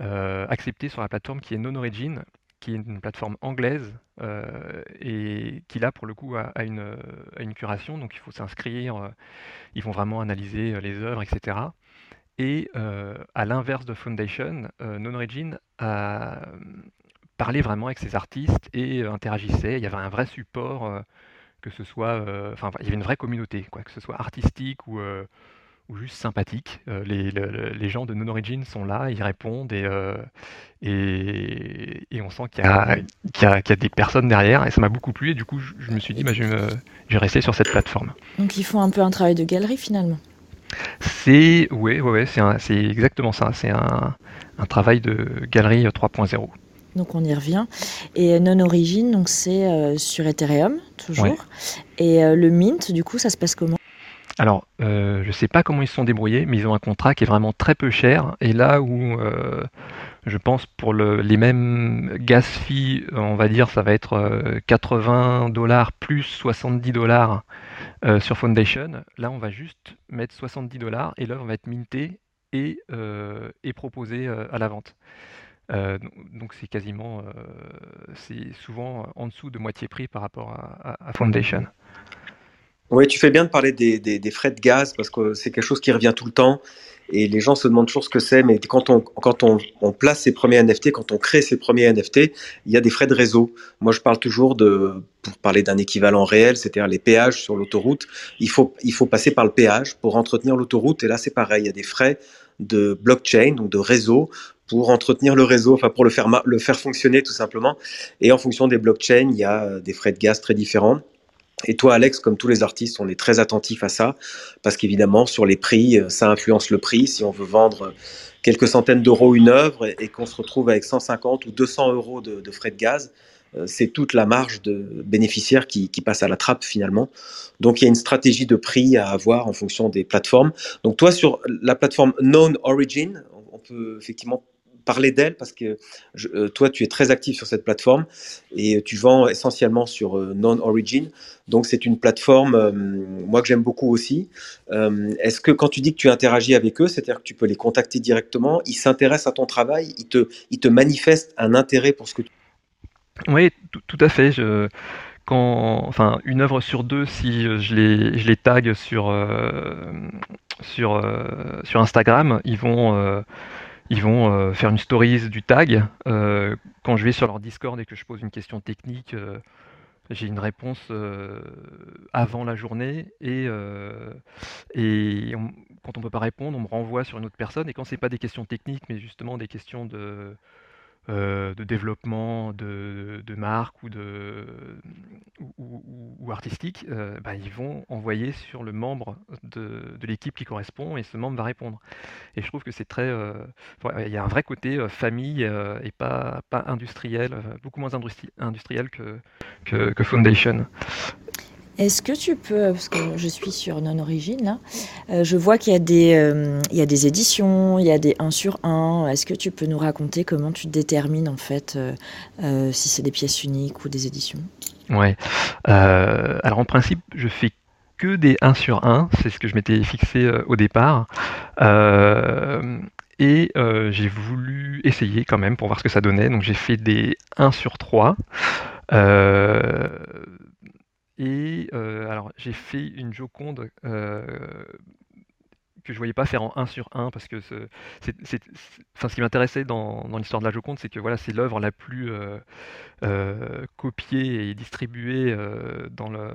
accepté sur la plateforme qui est Non-Origin, qui est une plateforme anglaise euh, et qui là pour le coup a, une, une curation, donc il faut s'inscrire, euh, ils vont vraiment analyser euh, les œuvres, etc. Et à l'inverse de Foundation, euh, Non-Origin a parlé vraiment avec ses artistes et interagissait. Il y avait un vrai support, que ce soit, enfin, il y avait une vraie communauté, quoi, que ce soit artistique ou, ou juste sympathique. Euh, les, le- le- les gens de Non-Origin sont là, ils répondent et, euh, et, et on sent qu'il y, a- qu'il y a- qu'il y a des personnes derrière et ça m'a beaucoup plu et du coup je, je me suis dit bah, je, vais me- je vais rester sur cette plateforme. Donc ils font un peu un travail de galerie finalement. C'est ouais, ouais, ouais, c'est un- c'est exactement ça, c'est un, un travail de galerie 3.0. Donc on y revient. Et non-origine, donc c'est euh, sur Ethereum, toujours. Ouais. Et euh, le mint, du coup, ça se passe comment? Alors, euh, je sais pas comment ils se sont débrouillés, mais ils ont un contrat qui est vraiment très peu cher. Et là où euh, je pense pour le- les mêmes gas fees, on va dire, ça va être euh, 80 dollars plus 70 dollars euh, sur Foundation. Là, on va juste mettre 70 dollars et l'œuvre va être mintée et, euh, proposée euh, à la vente. Euh, donc c'est quasiment, euh, c'est souvent en dessous de moitié prix par rapport à Foundation. Oui, tu fais bien de parler des, des- des frais de gaz parce que c'est quelque chose qui revient tout le temps et les gens se demandent toujours ce que c'est. Mais quand on, quand on, on place ses premiers NFT, quand on crée ses premiers NFT, il y a des frais de réseau. Moi, je parle toujours de, pour parler d'un équivalent réel, c'est-à-dire les péages sur l'autoroute. Il faut, il faut passer par le péage pour entretenir l'autoroute et là, c'est pareil. Il y a des frais de blockchain, donc de réseau pour entretenir le réseau, enfin pour le faire, le faire fonctionner tout simplement. Et en fonction des blockchains, il y a des frais de gaz très différents. Et toi, Alex, comme tous les artistes, on est très attentif à ça, parce qu'évidemment, sur les prix, euh, ça influence le prix. Si on veut vendre quelques centaines d'euros une œuvre et, qu'on se retrouve avec 150 ou 200 euros de, de frais de gaz, euh, c'est toute la marge de bénéficiaires qui, qui passe à la trappe finalement. Donc il y a une stratégie de prix à avoir en fonction des plateformes. Donc toi sur la plateforme Known Origin, on peut effectivement parler d'elle parce que euh, toi, tu es très actif sur cette plateforme et tu vends essentiellement sur euh, Non-Origin. Donc, c'est une plateforme, euh, moi, que j'aime beaucoup aussi. Est-ce que quand tu dis que tu interagis avec eux, c'est-à-dire que tu peux les contacter directement, ils s'intéressent à ton travail, ils te, ils te manifestent un intérêt pour ce que tu Oui, tout, à fait. Quand, enfin, une œuvre sur deux, si je les, je les tag sur, sur, sur Instagram, ils vont, ils vont euh, faire une stories du tag. Euh, quand je vais sur leur Discord et que je pose une question technique, euh, j'ai une réponse avant la journée et, quand on peut pas répondre, on me renvoie sur une autre personne. Et quand c'est pas des questions techniques, mais justement des questions de, euh, de développement de, de marque ou, de, artistique, euh, bah, ils vont envoyer sur le membre de, l'équipe qui correspond et ce membre va répondre. Et je trouve que c'est très... euh, il y a un vrai côté famille et pas, industriel, beaucoup moins industri- industriel que Foundation. Est-ce que tu peux, parce que je suis sur Non-Origine, là, euh, je vois qu'il y, a des, euh, y a des éditions, il y a des 1 sur 1. Est-ce que tu peux nous raconter comment tu détermines, en fait, euh, si c'est des pièces uniques ou des éditions? Ouais. Alors en principe, je fais que des 1 sur 1, c'est ce que je m'étais fixé au départ. Et j'ai voulu essayer quand même pour voir ce que ça donnait. Donc j'ai fait des 1 sur 3. Euh, et alors j'ai fait une Joconde que je voyais pas faire en 1 sur 1 parce que ce, ce qui m'intéressait dans, l'histoire de la Joconde, c'est que voilà, c'est l'œuvre la plus copiée et distribuée dans le,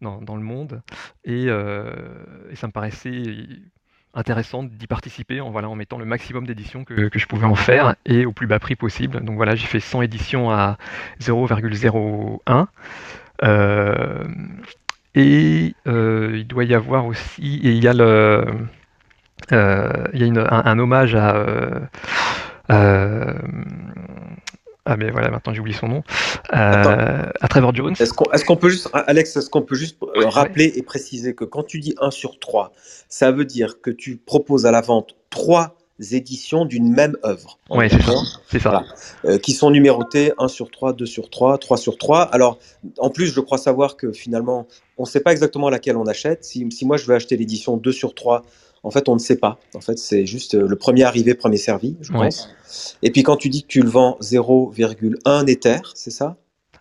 dans, le monde. Et, et ça me paraissait intéressant d'y participer en, voilà, en mettant le maximum d'éditions que, que je pouvais en faire et au plus bas prix possible. Donc voilà, j'ai fait 100 éditions à 0,01. Euh, et euh, il doit y avoir aussi, et il y a le, euh, il y a une- un, un hommage à, ah mais voilà, maintenant j'ai oublié son nom, euh, à Trevor Jones. Est-ce qu'on est qu'on peut juste, Alex, est-ce qu'on peut juste Ouais. rappeler et préciser que quand tu dis 1 sur 3, ça veut dire que tu proposes à la vente trois éditions d'une même œuvre. Est c'est ça, c'est ça. Voilà. Euh, qui sont numérotées 1 sur 3, 2 sur 3, 3 sur 3. Alors, en plus, je crois savoir que finalement, on ne sait pas exactement laquelle on achète. Si, si moi je veux acheter l'édition 2 sur 3, en fait, on ne sait pas. En fait, c'est juste euh, le premier arrivé, premier servi, je Ouais. pense. Et puis quand tu dis que tu le vends 0,1 Ether, c'est ça?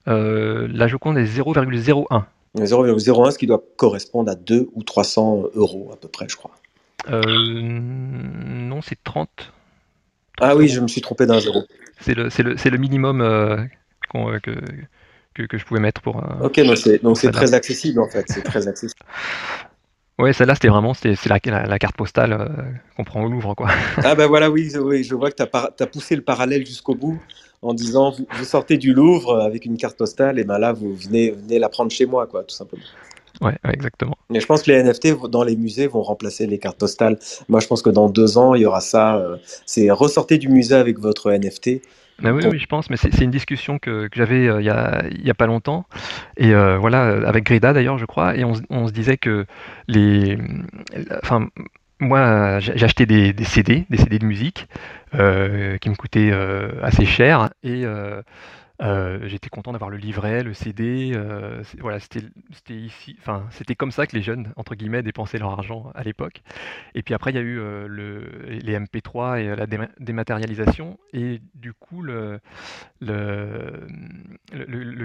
Euh, la Joconde est 0,01. 0,01, ce qui doit correspondre à 2 ou 300 euros à peu près, je crois. Euh, non, c'est 30. Ah oui, je me suis trompé d'un zéro. C'est le, le, le minimum euh, euh, que, que, que je pouvais mettre pour. Ok, donc c'est très accessible en fait, c'est très accessible. Ouais, celle-là, c'était vraiment c'est la, la, la carte postale euh, qu'on prend au Louvre, quoi. Ah ben voilà, oui, oui je vois que tu as, poussé le parallèle jusqu'au bout en disant vous, vous, sortez du Louvre avec une carte postale, et ben là vous venez, venez la prendre chez moi, quoi, tout simplement. Ouais, ouais, exactement. Mais je pense que les NFT dans les musées vont remplacer les cartes postales. Moi, je pense que dans deux ans, il y aura ça. Euh, c'est ressortez du musée avec votre NFT. Ah oui, oui, je pense, mais c'est, une discussion que, que j'avais euh, il il y a pas longtemps, et euh, voilà, avec Grida d'ailleurs, je crois, et on, on se disait que les, enfin, moi, j'ai acheté des, des, CD, des CD de musique, qui me coûtaient assez cher, et euh, j'étais content d'avoir le livret, le CD, euh, voilà, c'était ici, enfin, c'était comme ça que les jeunes, entre guillemets, dépensaient leur argent à l'époque. Et puis après, il y a eu euh, le, les MP3 et la dématérialisation, et du coup, le,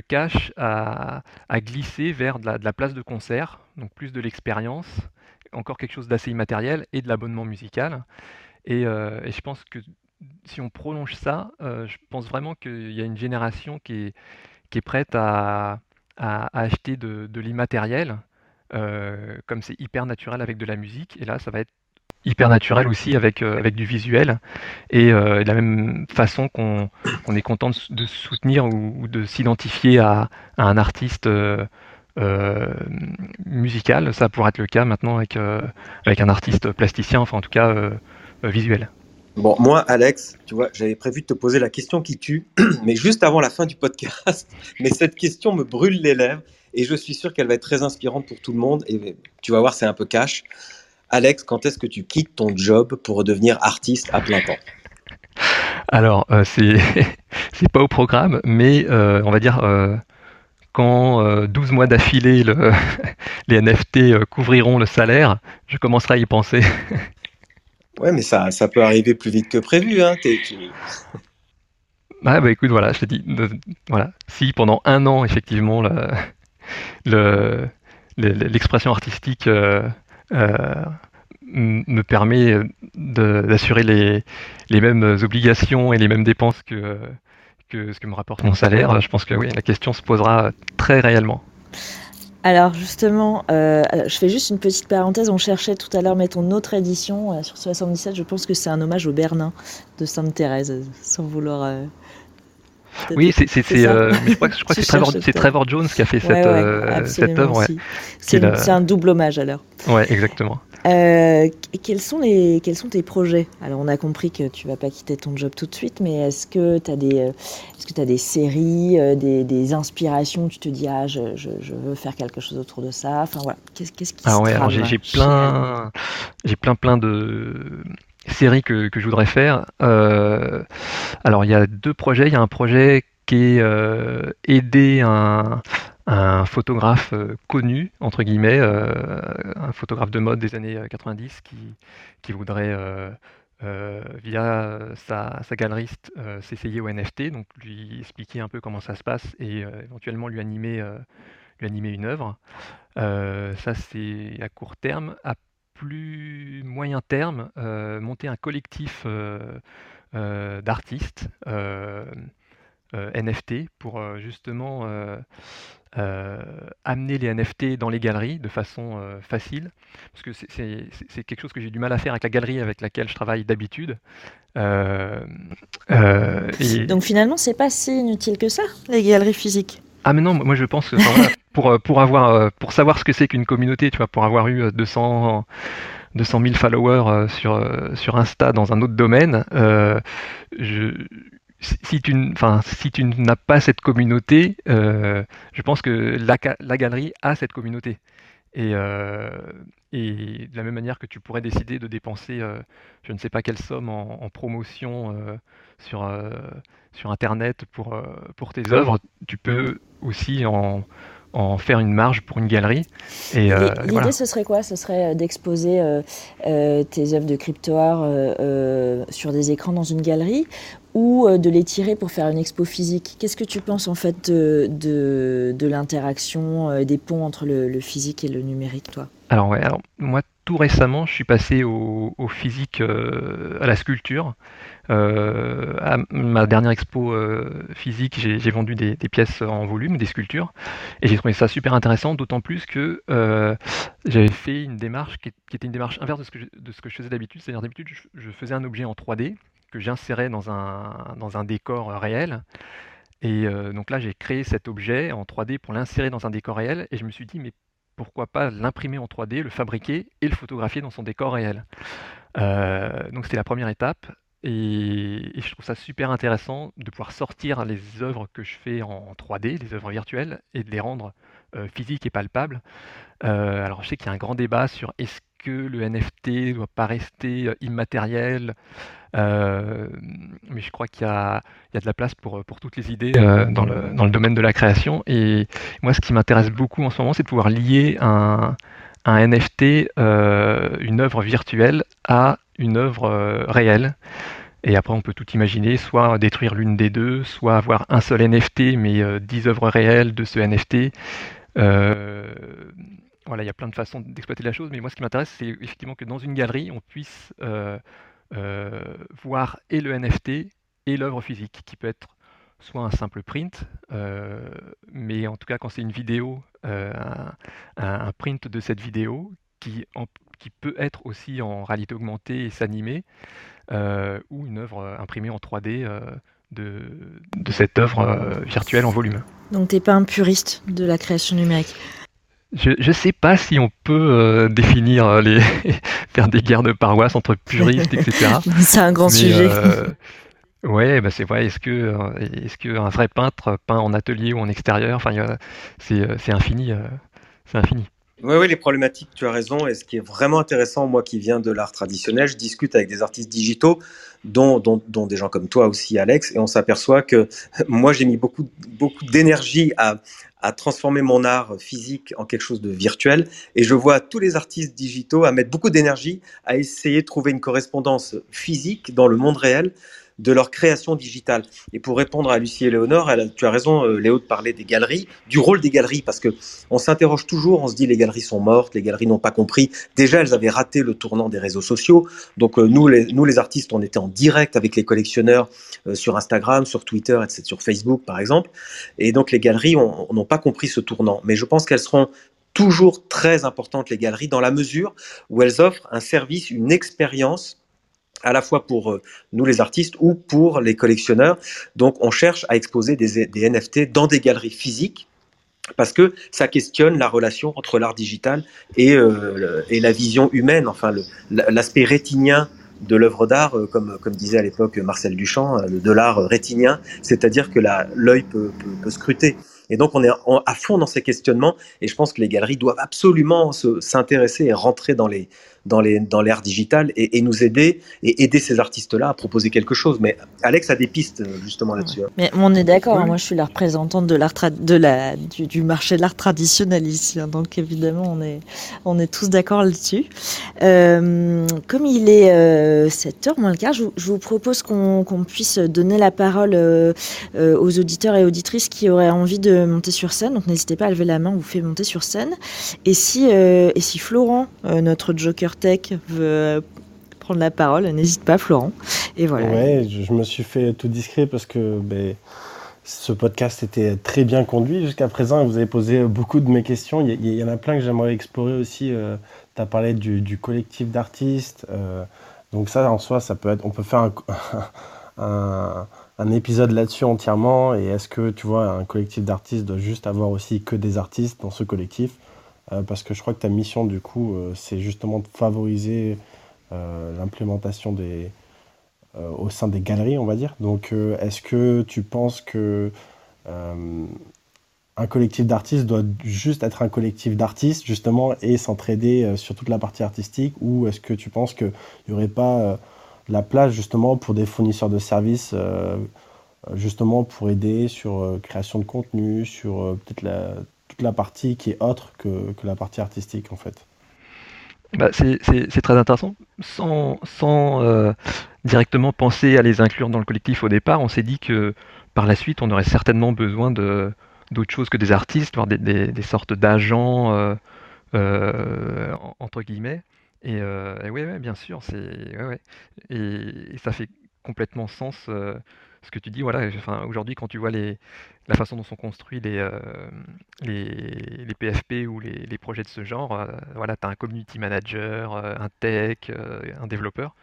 cash a, glissé vers de la, place de concert, donc plus de l'expérience, encore quelque chose d'assez immatériel, et de l'abonnement musical. Et, je pense que si on prolonge ça, euh, je pense vraiment qu'il y a une génération qui est, qui est prête à, à, acheter de, l'immatériel, euh, comme c'est hyper naturel avec de la musique. Et là, ça va être hyper naturel aussi avec, euh, avec du visuel. Et de la même façon qu'on qu est content de, soutenir ou, de s'identifier à, à, un artiste musical, ça pourrait être le cas maintenant avec, avec un artiste plasticien, enfin en tout cas visuel. Bon, moi, Alex, tu vois, j'avais prévu de te poser la question qui tue, mais juste avant la fin du podcast. Mais cette question me brûle les lèvres et je suis sûr qu'elle va être très inspirante pour tout le monde. Et tu vas voir, c'est un peu cash. Alex, quand est-ce que tu quittes ton job pour redevenir artiste à plein temps? Alors, euh, c'est pas au programme, mais euh, on va dire euh, quand euh, 12 mois d'affilée le- les NFT couvriront le salaire, je commencerai à y penser. Ouais, mais ça, ça peut arriver plus vite que prévu. Hein. Ah bah écoute, voilà, je te dis, voilà, si pendant un an, effectivement, le- le- le- l'expression artistique euh, euh, me permet d'assurer les, les mêmes obligations et les mêmes dépenses que, que ce que me rapporte mon salaire, je pense que oui, la question se posera très réellement. Alors justement, euh, je fais juste une petite parenthèse. On cherchait tout à l'heure mais ton autre édition euh, sur 77. Je pense que c'est un hommage au Bernin de Sainte Thérèse, euh, sans vouloir. euh, Oui, c'est euh, je crois que, je crois que Tu c'est Trevor, Jones qui a fait Ouais, cette, ouais, euh, cette œuvre. C'est a- un double hommage alors. ouais exactement. Euh, quels, sont les, quels sont tes projets? Alors, on a compris que tu vas pas quitter ton job tout de suite, mais est-ce que tu as des, que séries, des, des inspirations? Tu te dis, ah, je, je, je veux faire quelque chose autour de ça. Enfin, voilà. Qu'est-ce, qu'est-ce qui Ah se ouais, j'ai plein, j'ai plein plein de séries que, que je voudrais faire. Euh, alors il y a deux projets. Il y a un projet qui est euh, aider un, un photographe euh, connu entre guillemets, un photographe de mode des années euh, 90 qui qui voudrait via sa, sa galeriste s'essayer au NFT, donc lui expliquer un peu comment ça se passe et éventuellement lui animer lui animer une œuvre. Ça, c'est à court terme. Plus moyen terme, euh, monter un collectif euh, euh, d'artistes NFT pour justement amener les NFT dans les galeries de façon facile. Parce que c'est- quelque chose que j'ai du mal à faire avec la galerie avec laquelle je travaille d'habitude. Euh, euh, et- Donc, finalement, c'est pas si inutile que ça, les galeries physiques? Ah mais non, moi je pense que pour, euh, pour, avoir, euh, pour savoir ce que c'est qu'une communauté, tu vois, pour avoir eu euh, 200, 200 000 followers euh, sur, Insta dans un autre domaine, si tu, n'as pas cette communauté, je pense que la, galerie a cette communauté. Et, de la même manière que tu pourrais décider de dépenser, je ne sais pas quelle somme en, promotion sur, euh, sur Internet pour, euh, pour tes œuvres, tu peux aussi en, en faire une marge pour une galerie. Et, euh, L'idée, voilà. ce serait quoi? Ce serait d'exposer euh, euh, tes œuvres de crypto-art euh, euh, sur des écrans dans une galerie ou euh, de les tirer pour faire une expo physique? Qu'est-ce que tu penses en fait de, de, de l'interaction, euh, des ponts entre le, le physique et le numérique, toi? Alors ouais, alors moi tout récemment, je suis passé au, au physique, euh, à la sculpture. Euh, à ma dernière expo euh, physique, j'ai vendu des, pièces en volume, des sculptures, et j'ai trouvé ça super intéressant, d'autant plus que euh, j'avais fait une démarche qui, était une démarche inverse de ce que je, faisais d'habitude. C'est-à-dire d'habitude, je, faisais un objet en 3D que j'insérais dans un, dans un décor réel. Et donc là, j'ai créé cet objet en 3D pour l'insérer dans un décor réel, et je me suis dit, mais pourquoi pas l'imprimer en 3D, le fabriquer et le photographier dans son décor réel? Donc c'était la première étape. Et, je trouve ça super intéressant de pouvoir sortir les œuvres que je fais en 3D, les œuvres virtuelles, et de les rendre euh, physiques et palpables. Euh, alors je sais qu'il y a un grand débat sur est-ce que le NFT ne doit pas rester euh, immatériel, mais je crois qu'il y a, de la place pour, toutes les idées dans, le, domaine de la création. Et moi, ce qui m'intéresse beaucoup en ce moment, c'est de pouvoir lier un, NFT, une œuvre virtuelle, à une œuvre euh, réelle. Et après, on peut tout imaginer, soit détruire l'une des deux, soit avoir un seul NFT, mais euh, 10 œuvres réelles de ce NFT. Euh, voilà, il y a plein de façons d'exploiter la chose, mais moi, ce qui m'intéresse, c'est effectivement que dans une galerie, on puisse voir et le NFT et l'œuvre physique, qui peut être soit un simple print, mais en tout cas, quand c'est une vidéo, un print de cette vidéo qui, en- qui peut être aussi en réalité augmentée et s'animer, euh, ou une œuvre euh, imprimée en 3D euh, de, de cette œuvre euh, virtuelle en volume. Donc, t'es pas un puriste de la création numérique? Je ne sais pas si on peut euh, définir les, faire des guerres de paroisse entre puristes, etc. C'est un grand Mais, sujet. euh, ouais, bah c'est vrai. Est-ce que, est-ce que un vrai peintre peint en atelier ou en extérieur, enfin, c'est, c'est infini, c'est infini. Oui, oui, les problématiques, tu as raison. Et ce qui est vraiment intéressant, moi qui viens de l'art traditionnel, je discute avec des artistes digitaux, dont, des gens comme toi aussi, Alex, et on s'aperçoit que moi, j'ai mis beaucoup, beaucoup d'énergie à, à transformer mon art physique en quelque chose de virtuel. Et je vois tous les artistes digitaux à mettre beaucoup d'énergie à essayer de trouver une correspondance physique dans le monde réel de leur création digitale. Et pour répondre à Lucie et Léonore, tu as raison, euh, Léo, de parler des galeries, du rôle des galeries, parce que on s'interroge toujours, on se dit les galeries sont mortes, les galeries n'ont pas compris. Déjà, elles avaient raté le tournant des réseaux sociaux. Donc euh, nous, les, artistes, on était en direct avec les collectionneurs euh, sur Instagram, sur Twitter, etc., sur Facebook, par exemple. Et donc les galeries ont- n'ont pas compris ce tournant. Mais je pense qu'elles seront toujours très importantes, les galeries, dans la mesure où elles offrent un service, une expérience à la fois pour euh, nous les artistes ou pour les collectionneurs. Donc on cherche à exposer des, NFT dans des galeries physiques parce que ça questionne la relation entre l'art digital et, euh, la vision humaine, enfin l'aspect rétinien de l'œuvre d'art, euh, comme, disait à l'époque Marcel Duchamp, de l'art rétinien, c'est-à-dire que l'œil peut, scruter. Et donc on est à fond dans ces questionnements, et je pense que les galeries doivent absolument se- s'intéresser et rentrer dans les dans les dans l'ère digitale et, et nous aider et aider ces artistes-là à proposer quelque chose. Mais Alex a des pistes euh, justement là-dessus. hein. Mais on est d'accord, Oui, hein, moi je suis la représentante de l'art de la, du, du marché de l'art traditionnel ici, hein, donc évidemment on est, on est tous d'accord là-dessus. Euh, comme il est euh, 7h moins le quart, je, vous- je vous propose qu'on qu'on puisse donner la parole euh, euh, aux auditeurs et auditrices qui auraient envie de monter sur scène, donc n'hésitez pas à lever la main, on vous fait monter sur scène. Et si, euh, et si Florent, euh, notre Joker Tech, veut euh, prendre la parole, n'hésite pas Florent. Et voilà. Ouais, je, me suis fait tout discret parce que ben, ce podcast était très bien conduit jusqu'à présent. Vous avez posé beaucoup de mes questions. Il y, en a plein que j'aimerais explorer aussi. tu as parlé du, collectif d'artistes. euh, donc ça, en soi, ça peut être, on peut faire un, un, épisode là-dessus entièrement. Et est-ce que, tu vois, un collectif d'artistes doit juste avoir aussi que des artistes dans ce collectif? Euh, Parce que je crois que ta mission, du coup, euh, c'est justement de favoriser euh, l'implémentation des, euh, au sein des galeries, on va dire. Donc, euh, est-ce que tu penses que euh, un collectif d'artistes doit juste être un collectif d'artistes, justement, et s'entraider euh, sur toute la partie artistique, ou est-ce que tu penses qu'il n'y aurait pas euh, la place, justement, pour des fournisseurs de services, euh, justement, pour aider sur euh, création de contenu, sur euh, peut-être la, toute la partie qui est autre que, la partie artistique, en fait Bah, c'est très intéressant. Sans, sans euh, directement penser à les inclure dans le collectif au départ, on s'est dit que par la suite, on aurait certainement besoin d'autres choses que des artistes, voire des, des- sortes d'agents, euh, euh, en- entre guillemets. Et, ouais, bien sûr, c'est. Et, ça fait complètement sens ce que tu dis. Voilà, enfin, aujourd'hui, quand tu vois les, la façon dont sont construits les, euh, les, les PFP ou les, les projets de ce genre, euh, voilà, tu as un community manager, euh, un tech, euh, un développeur.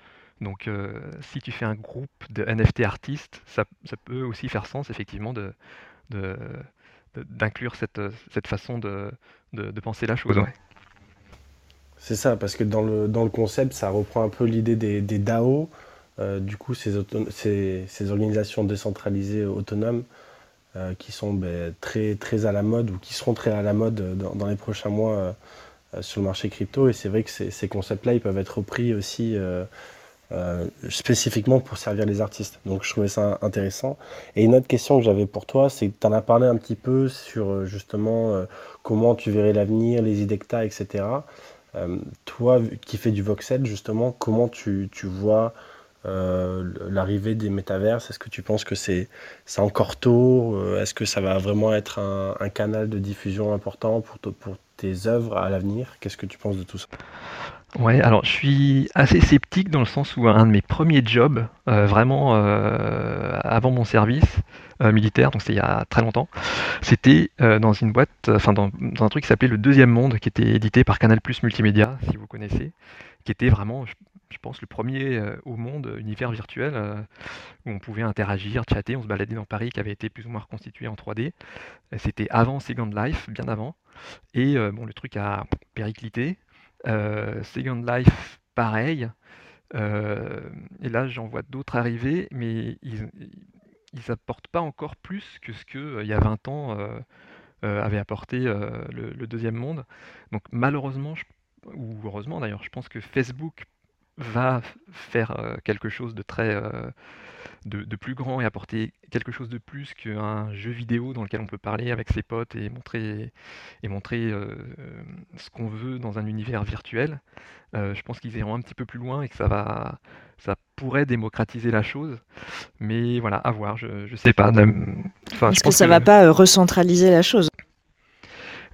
Donc, euh, si tu fais un groupe de NFT artistes, ça, ça peut aussi faire sens, effectivement, de, de- de- d'inclure cette, cette façon de, de, de penser la chose. Ouais. C'est ça, parce que dans le, dans le concept, ça reprend un peu l'idée des, des DAO, euh, du coup, ces, organisations décentralisées autonomes euh, qui sont ben, très, très à la mode ou qui seront très à la mode euh, dans, les prochains mois euh, euh, sur le marché crypto. Et c'est vrai que ces, concepts-là, ils peuvent être repris aussi euh, euh, spécifiquement pour servir les artistes. Donc je trouvais ça intéressant. Et une autre question que j'avais pour toi, c'est que tu en as parlé un petit peu sur euh, justement euh, comment tu verrais l'avenir, les as, etc. Euh, toi, qui fais du voxel, justement, comment tu, tu vois euh, l'arrivée des métaverses Est-ce que tu penses que c'est encore tôt Euh, Est-ce que ça va vraiment être un, canal de diffusion important pour, te- pour tes œuvres à l'avenir? Qu'est-ce que tu penses de tout ça? Ouais, alors je suis assez sceptique dans le sens où un de mes premiers jobs, euh, vraiment euh, avant mon service euh, militaire, donc c'était il y a très longtemps, c'était euh, dans une boîte, euh, enfin dans, un truc qui s'appelait Le Deuxième Monde, qui était édité par Canal Plus Multimédia, si vous connaissez, qui était vraiment, je pense, le premier euh, au monde univers virtuel euh, où on pouvait interagir, chatter, on se baladait dans Paris, qui avait été plus ou moins reconstitué en 3D. Et C'était avant Second Life, bien avant. Et euh, bon, le truc a périclité. Euh, Second Life pareil. Euh, et là, j'en vois d'autres arriver, mais ils, ils apportent pas encore plus que ce que euh, y a 20 ans euh, euh, avait apporté euh, le, deuxième monde. Donc malheureusement, ou heureusement d'ailleurs, je pense que Facebook va faire euh, quelque chose de très euh, de, de plus grand et apporter quelque chose de plus qu'un jeu vidéo dans lequel on peut parler avec ses potes et montrer et montrer euh, ce qu'on veut dans un univers virtuel. Je pense qu'ils iront un petit peu plus loin et que ça va ça pourrait démocratiser la chose. Mais voilà, à voir, je, je sais pas. Enfin, Est-ce que ça va pas recentraliser la chose?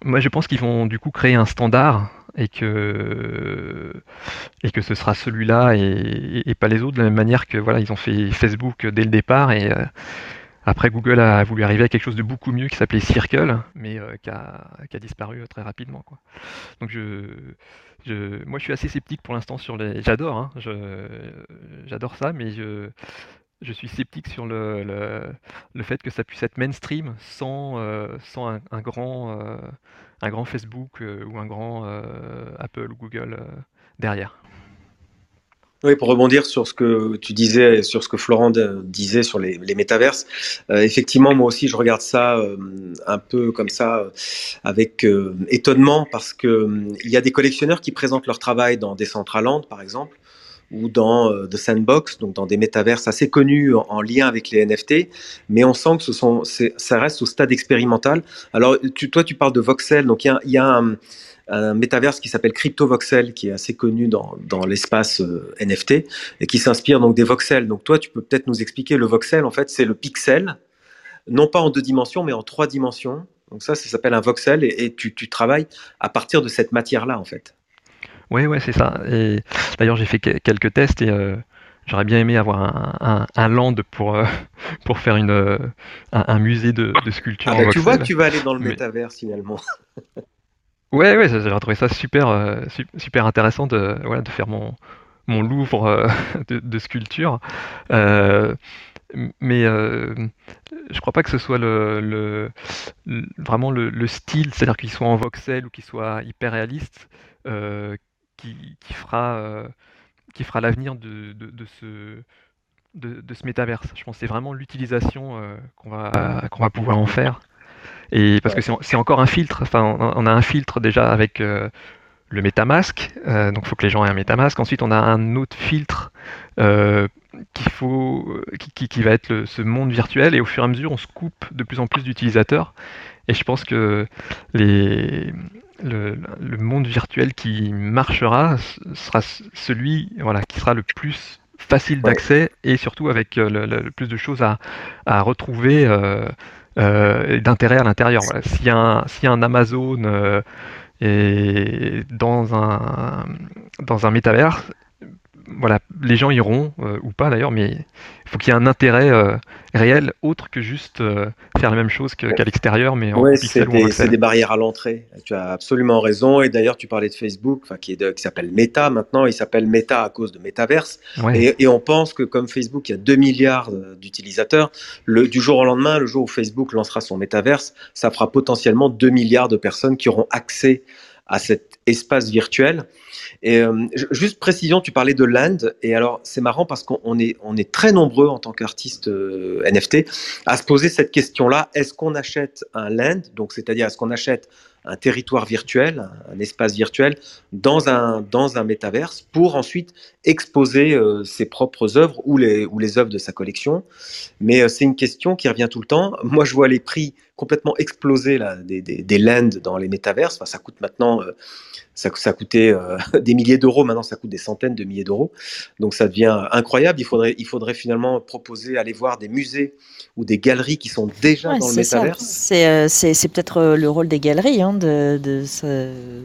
Moi, je pense qu'ils vont du coup créer un standard et que et que ce sera celui-là et, pas les autres de la même manière que voilà, ils ont fait Facebook dès le départ et euh, après Google a voulu arriver à quelque chose de beaucoup mieux qui s'appelait Circle, mais euh, qui a, qui a disparu euh, très rapidement quoi. Donc je je, moi, je suis assez sceptique pour l'instant sur les. J'adore, hein, j'adore ça, mais je, je suis sceptique sur le, le, le fait que ça puisse être mainstream sans, sans un, grand, un grand Facebook euh, ou un grand euh, Apple ou Google euh, derrière. Oui, pour rebondir sur ce que tu disais, sur ce que Florent disait sur les, métaverses, effectivement, moi aussi, je regarde ça un peu comme ça, avec étonnement, parce que il y a des collectionneurs qui présentent leur travail dans Decentraland, par exemple, ou dans euh, The Sandbox, donc dans des métaverses assez connus en, en lien avec les NFT, mais on sent que ce sont, ça reste au stade expérimental. Alors, tu, toi, tu parles de voxel, donc il y a, y a un, un métaverse qui s'appelle Crypto Voxel, qui est assez connu dans, dans l'espace euh, NFT et qui s'inspire donc des voxels. Donc toi, tu peux peut-être nous expliquer le voxel. En fait, c'est le pixel, non pas en deux dimensions, mais en trois dimensions. Donc ça, ça s'appelle un voxel et, et tu, tu travailles à partir de cette matière-là, en fait. Ouais, ouais, c'est ça. Et d'ailleurs, j'ai fait que- quelques tests et euh, j'aurais bien aimé avoir un, un, un land pour, euh, pour faire une, euh, un, un musée de, de sculpture Ah bah, tu vois que tu vas aller dans le Mais- métaverse finalement. Ouais, ouais, j'aurais trouvé ça super, su- super intéressant de, voilà, de faire mon, mon Louvre de, de sculpture. Euh, mais euh, je crois pas que ce soit le, le- le- vraiment le, le style, c'est-à-dire qu'il soit en voxel ou qu'il soit hyper réaliste, euh, qui, qui fera, euh, qui fera l'avenir de, de, de ce, de, de ce métaverse. Je pense que c'est vraiment l'utilisation euh, qu'on va, qu'on va pouvoir en faire. Et parce que c'est encore un filtre. Enfin, on, a un filtre déjà avec euh, le MetaMask, euh, donc il faut que les gens aient un MetaMask. Ensuite, on a un autre filtre faut, qui, qui- qui va être le- ce monde virtuel. Et au fur et à mesure, on se coupe de plus en plus d'utilisateurs. Et je pense que les, le, le monde virtuel qui marchera sera celui voilà, qui sera le plus facile Ouais. d'accès et surtout avec euh, le, plus de choses à, à retrouver euh, euh, et d'intérêt à l'intérieur. Voilà. S'il y, a un- s'il y a un Amazon euh, et dans un, dans un métavers, voilà, les gens iront, euh, ou pas d'ailleurs, mais il faut qu'il y ait un intérêt euh, réel autre que juste euh, faire la même chose qu'à l'extérieur, mais en Ouais, pixel c'est des, des barrières à l'entrée. Tu as absolument raison. Et d'ailleurs, tu parlais de Facebook, qui, s'appelle Meta maintenant. Il s'appelle Meta à cause de Metaverse. Ouais. Et, et on pense que comme Facebook, il y a 2 milliards d'utilisateurs, du jour au lendemain, le jour où Facebook lancera son métaverse, ça fera potentiellement 2 milliards de personnes qui auront accès à cet espace virtuel. Et euh, ju- juste précision, tu parlais de land, et alors c'est marrant parce qu'on on est, on est très nombreux en tant qu'artistes euh, NFT à se poser cette question-là est-ce qu'on achète un land, donc c'est-à-dire est-ce qu'on achète un territoire virtuel, un, espace virtuel dans un dans un métaverse pour ensuite exposer euh, ses propres œuvres ou les ou les œuvres de sa collection. Mais euh, c'est une question qui revient tout le temps. Moi, je vois les prix complètement exploser là, des, des, des lands dans les métaverses. Enfin, ça coûte maintenant, euh, ça, ça coûtait euh, des milliers d'euros. Maintenant, ça coûte des centaines de milliers d'euros. Donc, ça devient incroyable. Il faudrait, il faudrait finalement proposer, aller voir des musées ou des galeries qui sont déjà Ouais, dans le métaverse. C'est peut-être le rôle des galeries hein, de, de se-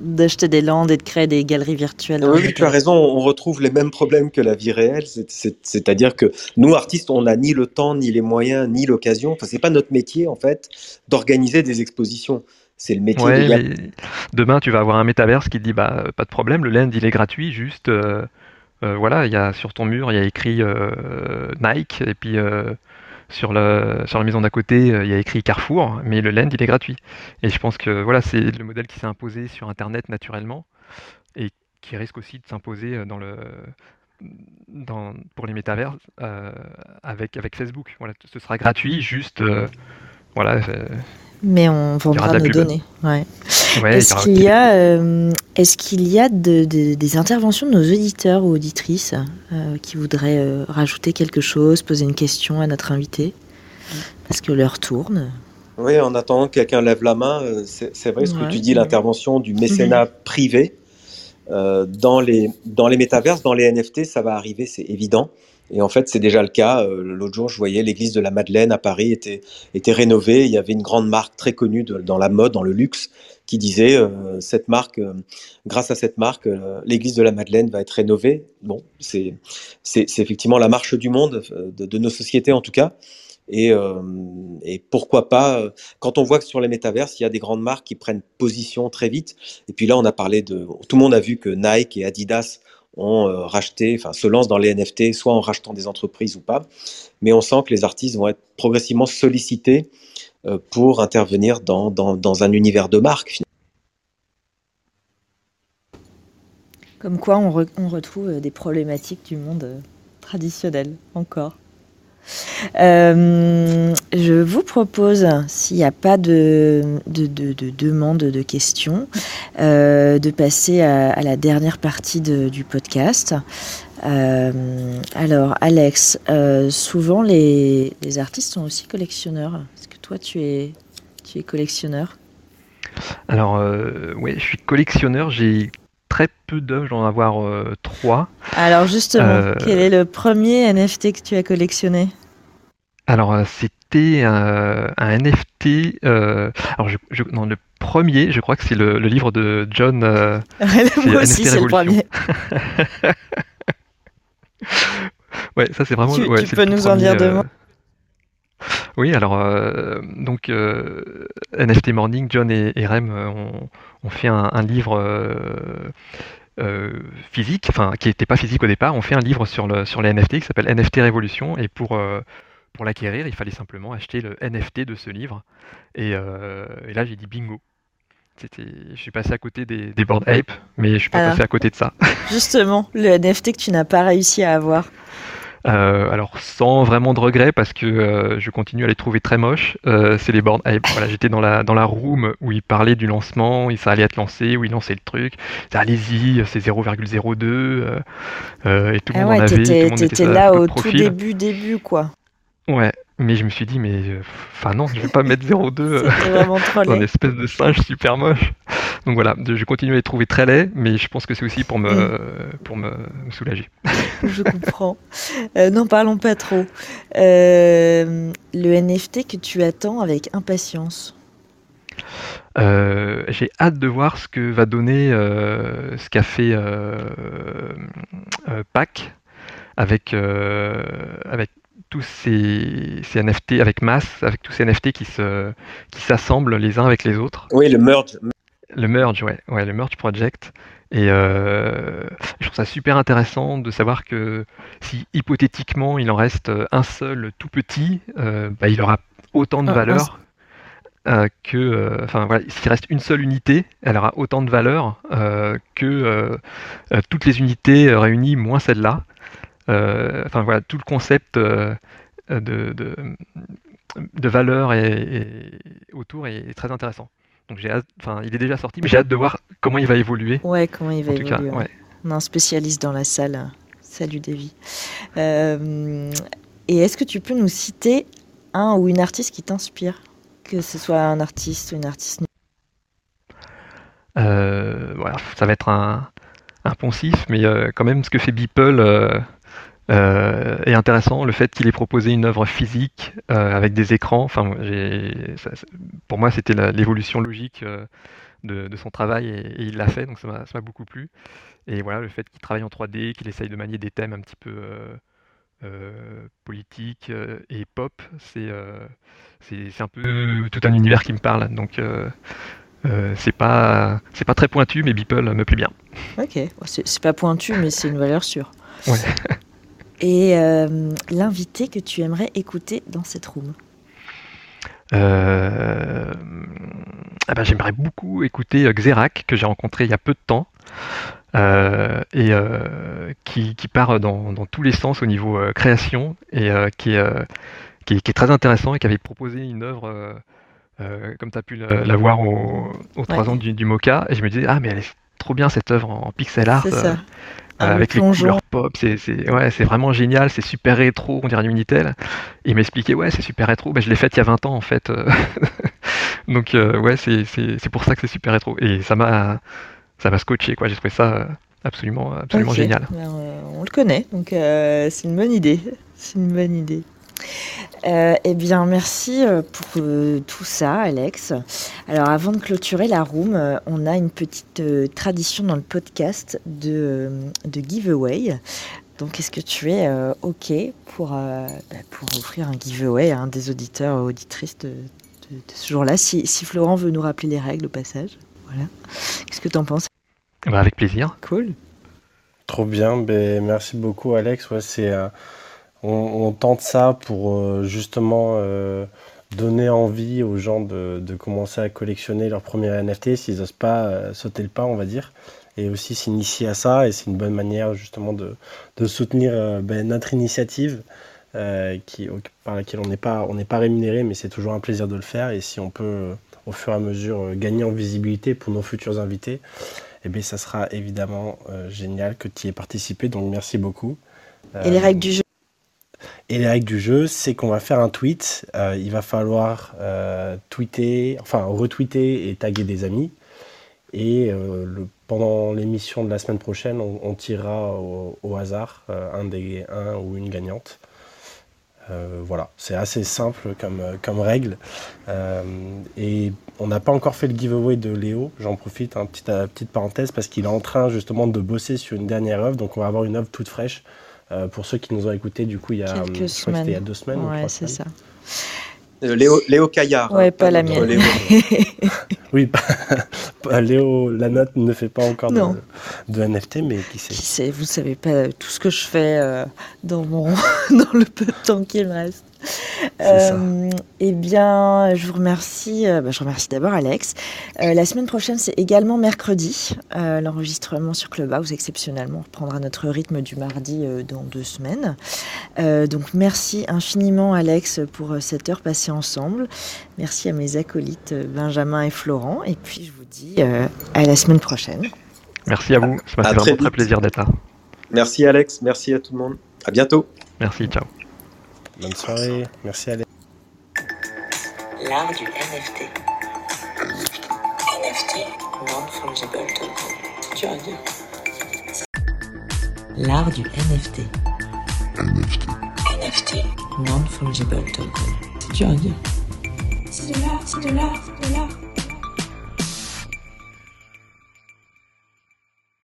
d'acheter des landes et de créer des galeries virtuelles. Oui, tu as raison, on retrouve les mêmes problèmes que la vie réelle, c'est- c'est- c'est-à-dire que nous, artistes, on n'a ni le temps, ni les moyens, ni l'occasion, enfin, c'est pas notre métier, en fait, d'organiser des expositions. C'est le métier Ouais, mais demain tu vas avoir un métaverse qui te dit bah pas de problème, le land il est gratuit, juste euh, euh, voilà, il y a sur ton mur il y a écrit euh, Nike et puis euh, sur la maison d'à côté euh, il y a écrit Carrefour, mais le land il est gratuit. Et je pense que voilà c'est le modèle qui s'est imposé sur Internet naturellement et qui risque aussi de s'imposer dans, pour les métavers avec, avec Facebook. Voilà, ce sera gratuit, juste voilà. Mais on vendra nos données. Ouais. est-ce qu'il y a, est-ce qu'il y a de, des interventions de nos auditeurs ou auditrices qui voudraient rajouter quelque chose, poser une question à notre invité? Parce que l'heure tourne. Oui, en attendant que quelqu'un lève la main, euh, c'est vrai ce que tu dis, l'intervention du mécénat mhm. privé euh, dans, les, dans les métaverses, dans les NFT, ça va arriver, c'est évident. Et en fait, c'est déjà le cas. Euh, l'autre jour, je voyais l'église de la Madeleine à Paris était, rénovée. Il y avait une grande marque très connue dans la mode, dans le luxe, qui disait cette marque, grâce à cette marque, l'église de la Madeleine va être rénovée. Bon, c'est effectivement la marche du monde, de, nos sociétés en tout cas. Et, euh, et, pourquoi pas, euh, quand on voit que sur les métaverses, il y a des grandes marques qui prennent position très vite. Et puis là, on a parlé de. Tout le monde a vu que Nike et Adidas ont euh, racheté, enfin, se lancent dans les NFT, soit en rachetant des entreprises ou pas. Mais on sent que les artistes vont être progressivement sollicités pour intervenir dans, un univers de marque. Comme quoi, on, on retrouve des problématiques du monde traditionnel encore. Euh, je vous propose, s'il n'y a pas de, de, de, demande, de questions, euh, de passer à, la dernière partie du podcast. Euh, alors, Alex, souvent les, artistes sont aussi collectionneurs. Est-ce que toi, tu es, collectionneur? Alors, oui, je suis collectionneur. J'ai très peu d'œuvres, j'en avoir euh, trois. Alors justement, euh, quel est le premier NFT que tu as collectionné? Alors euh, c'était un NFT. alors je, non, le premier, je crois que c'est le, livre de John. Moi aussi, c'est le premier. ouais, ça c'est vraiment. Tu, ouais, tu peux nous en dire deux mots? Oui, alors euh, donc euh, NFT Morning, John et, Rem euh, ont, fait un, livre physique, enfin qui n'était pas physique au départ. On fait un livre sur, le, sur les NFT qui s'appelle NFT Révolution et pour pour l'acquérir, il fallait simplement acheter le NFT de ce livre. Et, là, j'ai dit bingo. Je suis passé à côté des, des board ape, mais je suis pas passé à côté de ça. Justement, le NFT que tu n'as pas réussi à avoir. Euh, alors sans vraiment de regret parce que euh, je continue à les trouver très moches. Euh, c'est les bornes. voilà, j'étais dans la dans la room où il parlait du lancement, et ça allait être lancé, où il lançait le truc. Allez-y, c'est 0,02 et tout le ah monde en avait. T'étais là au tout début début quoi. Ouais, mais je me suis dit, mais enfin non, je vais pas mettre 0,2 dans une espèce de singe super moche. Donc voilà, je continue à les trouver très laids, mais je pense que c'est aussi pour me, mm. pour me, soulager. je comprends. Euh, n'en parlons pas trop. Euh, le NFT que tu attends avec impatience euh, J'ai hâte de voir ce que va donner ce qu'a fait PAC avec, avec tous ces, NFT avec masse, avec tous ces NFT qui se qui s'assemblent les uns avec les autres. Oui, le merge. Le merge, ouais, ouais, le merge project. Et euh, je trouve ça super intéressant de savoir que si hypothétiquement il en reste un seul tout petit, euh, bah, il aura autant de valeur euh, que, enfin voilà, s'il reste une seule unité, elle aura autant de valeur que toutes les unités réunies moins celle-là. Enfin voilà, tout le concept de, de, valeur et, autour est très intéressant. Donc j'ai enfin, il est déjà sorti, mais j'ai hâte de voir comment il va évoluer. Ouais, comment il va évoluer. On a un spécialiste dans la salle. Salut Davy. Euh, et est-ce que tu peux nous citer un ou une artiste qui t'inspire? Que ce soit un artiste ou une artiste euh, voilà, ça va être un, un poncif, mais euh, quand même ce que fait Beeple euh, est intéressant le fait qu'il ait proposé une œuvre physique euh, avec des écrans. Enfin, pour moi, c'était l'évolution logique euh, de, son travail et, il l'a fait, donc ça m'a beaucoup plu. Et voilà, le fait qu'il travaille en 3D, qu'il essaye de manier des thèmes un petit peu politiques et pop, c'est c'est un peu tout un univers qui me parle. Donc c'est pas c'est pas très pointu, mais Beeple me plaît bien. Ok, c'est pas pointu, mais c'est une valeur sûre. Ouais. et euh, l'invité que tu aimerais écouter dans cette room euh, ben, J'aimerais beaucoup écouter euh, Xerac, que j'ai rencontré il y a peu de temps. euh, et qui, qui part dans, dans tous les sens au niveau création et qui, est, qui, est, qui est très intéressant et qui avait proposé une œuvre, comme tu as pu la, la voir au- aux trois ans du, du MOCA, et je me disais, ah, mais elle est trop bien cette œuvre en pixel art. Ah, avec les plongeon. couleurs pop, c'est ouais, vraiment génial, c'est super rétro, on dirait du Minitel. Il m'expliquait, ouais, c'est super rétro, ben, je l'ai faite il y a 20 ans en fait. euh. Donc, euh, ouais, c'est c'est- c'est pour ça que c'est super rétro. Et ça m'a ça m'a scotché, quoi. J'ai trouvé ça euh, absolument, absolument génial. Ben, on le connaît, donc euh, c'est une bonne idée. C'est une bonne idée. Euh, eh bien, merci euh, pour euh, tout ça, Alex. Alors, avant de clôturer la room, euh, on a une petite euh, tradition dans le podcast de, de giveaway. Donc, est-ce que tu es euh, OK pour, euh, bah, pour offrir un giveaway à un des auditeurs ou auditrices de, de- de ce jour-là si, si Florent veut nous rappeler les règles au passage? Voilà. Qu'est-ce que tu en penses? Bah, avec plaisir. Cool. Trop bien, ben, merci beaucoup Alex. Ouais, c'est, euh, on, on tente ça pour euh, justement euh, donner envie aux gens de, de commencer à collectionner leur premier NFT s'ils n'osent pas euh, sauter le pas, on va dire, et aussi s'initier à ça. Et c'est une bonne manière justement de, de soutenir euh, ben, notre initiative. euh, qui, au- par laquelle on n'est pas, on n'est pas rémunéré, mais c'est toujours un plaisir de le faire. Et si on peut, euh, au fur et à mesure, gagner en visibilité pour nos futurs invités, eh bien, ça sera évidemment génial que tu y aies participé. Donc, merci beaucoup. Et les règles du jeu et les règles du jeu, c'est qu'on va faire un tweet. Euh, il va falloir euh, tweeter, enfin retweeter et taguer des amis. Et euh, pendant l'émission de la semaine prochaine, on, tirera au, hasard un, des, un ou une gagnante. Voilà, c'est assez simple comme, règle. Et on n'a pas encore fait le giveaway de Léo. J'en profite, un petit, euh, petite parenthèse, parce qu'il est en train justement de bosser sur une dernière œuvre. Donc on va avoir une œuvre toute fraîche. Euh, pour ceux qui nous ont écoutés, du coup, il y a, Quelques je crois que semaines. c'était il y a deux semaines. ou Ouais, c'est ça. Euh, Léo, Léo Caillard. Ouais, hein, pas la mienne. Léo. Oui, pas- pas- Léo, la note ne fait pas encore de, NFT, mais qui sait. Qui sait, vous savez pas tout ce que je fais euh, dans mon dans le peu de temps qu'il me reste. Euh, eh bien, je vous remercie. euh, bah, je remercie d'abord Alex. Euh, la semaine prochaine, c'est également mercredi. Euh, L'enregistrement sur Clubhouse, exceptionnellement, reprendra notre rythme du mardi euh, dans deux semaines. Euh, donc, merci infiniment, Alex, pour euh, cette heure passée ensemble. Merci à mes acolytes euh, Benjamin et Florent. Et puis, je vous dis euh, à la semaine prochaine. Merci à vous. Ça m'a À fait très vraiment très plaisir d'être là. Merci Alex, merci à tout le monde. À bientôt. Merci, ciao. Bonne soirée. Merci, Alex. L'art du NFT. NFT. Non-fungible token. À dire. L'art du NFT. NFT. Non-fungible token. Dire. C'est de l'art, c'est de l'art, c'est de l'art.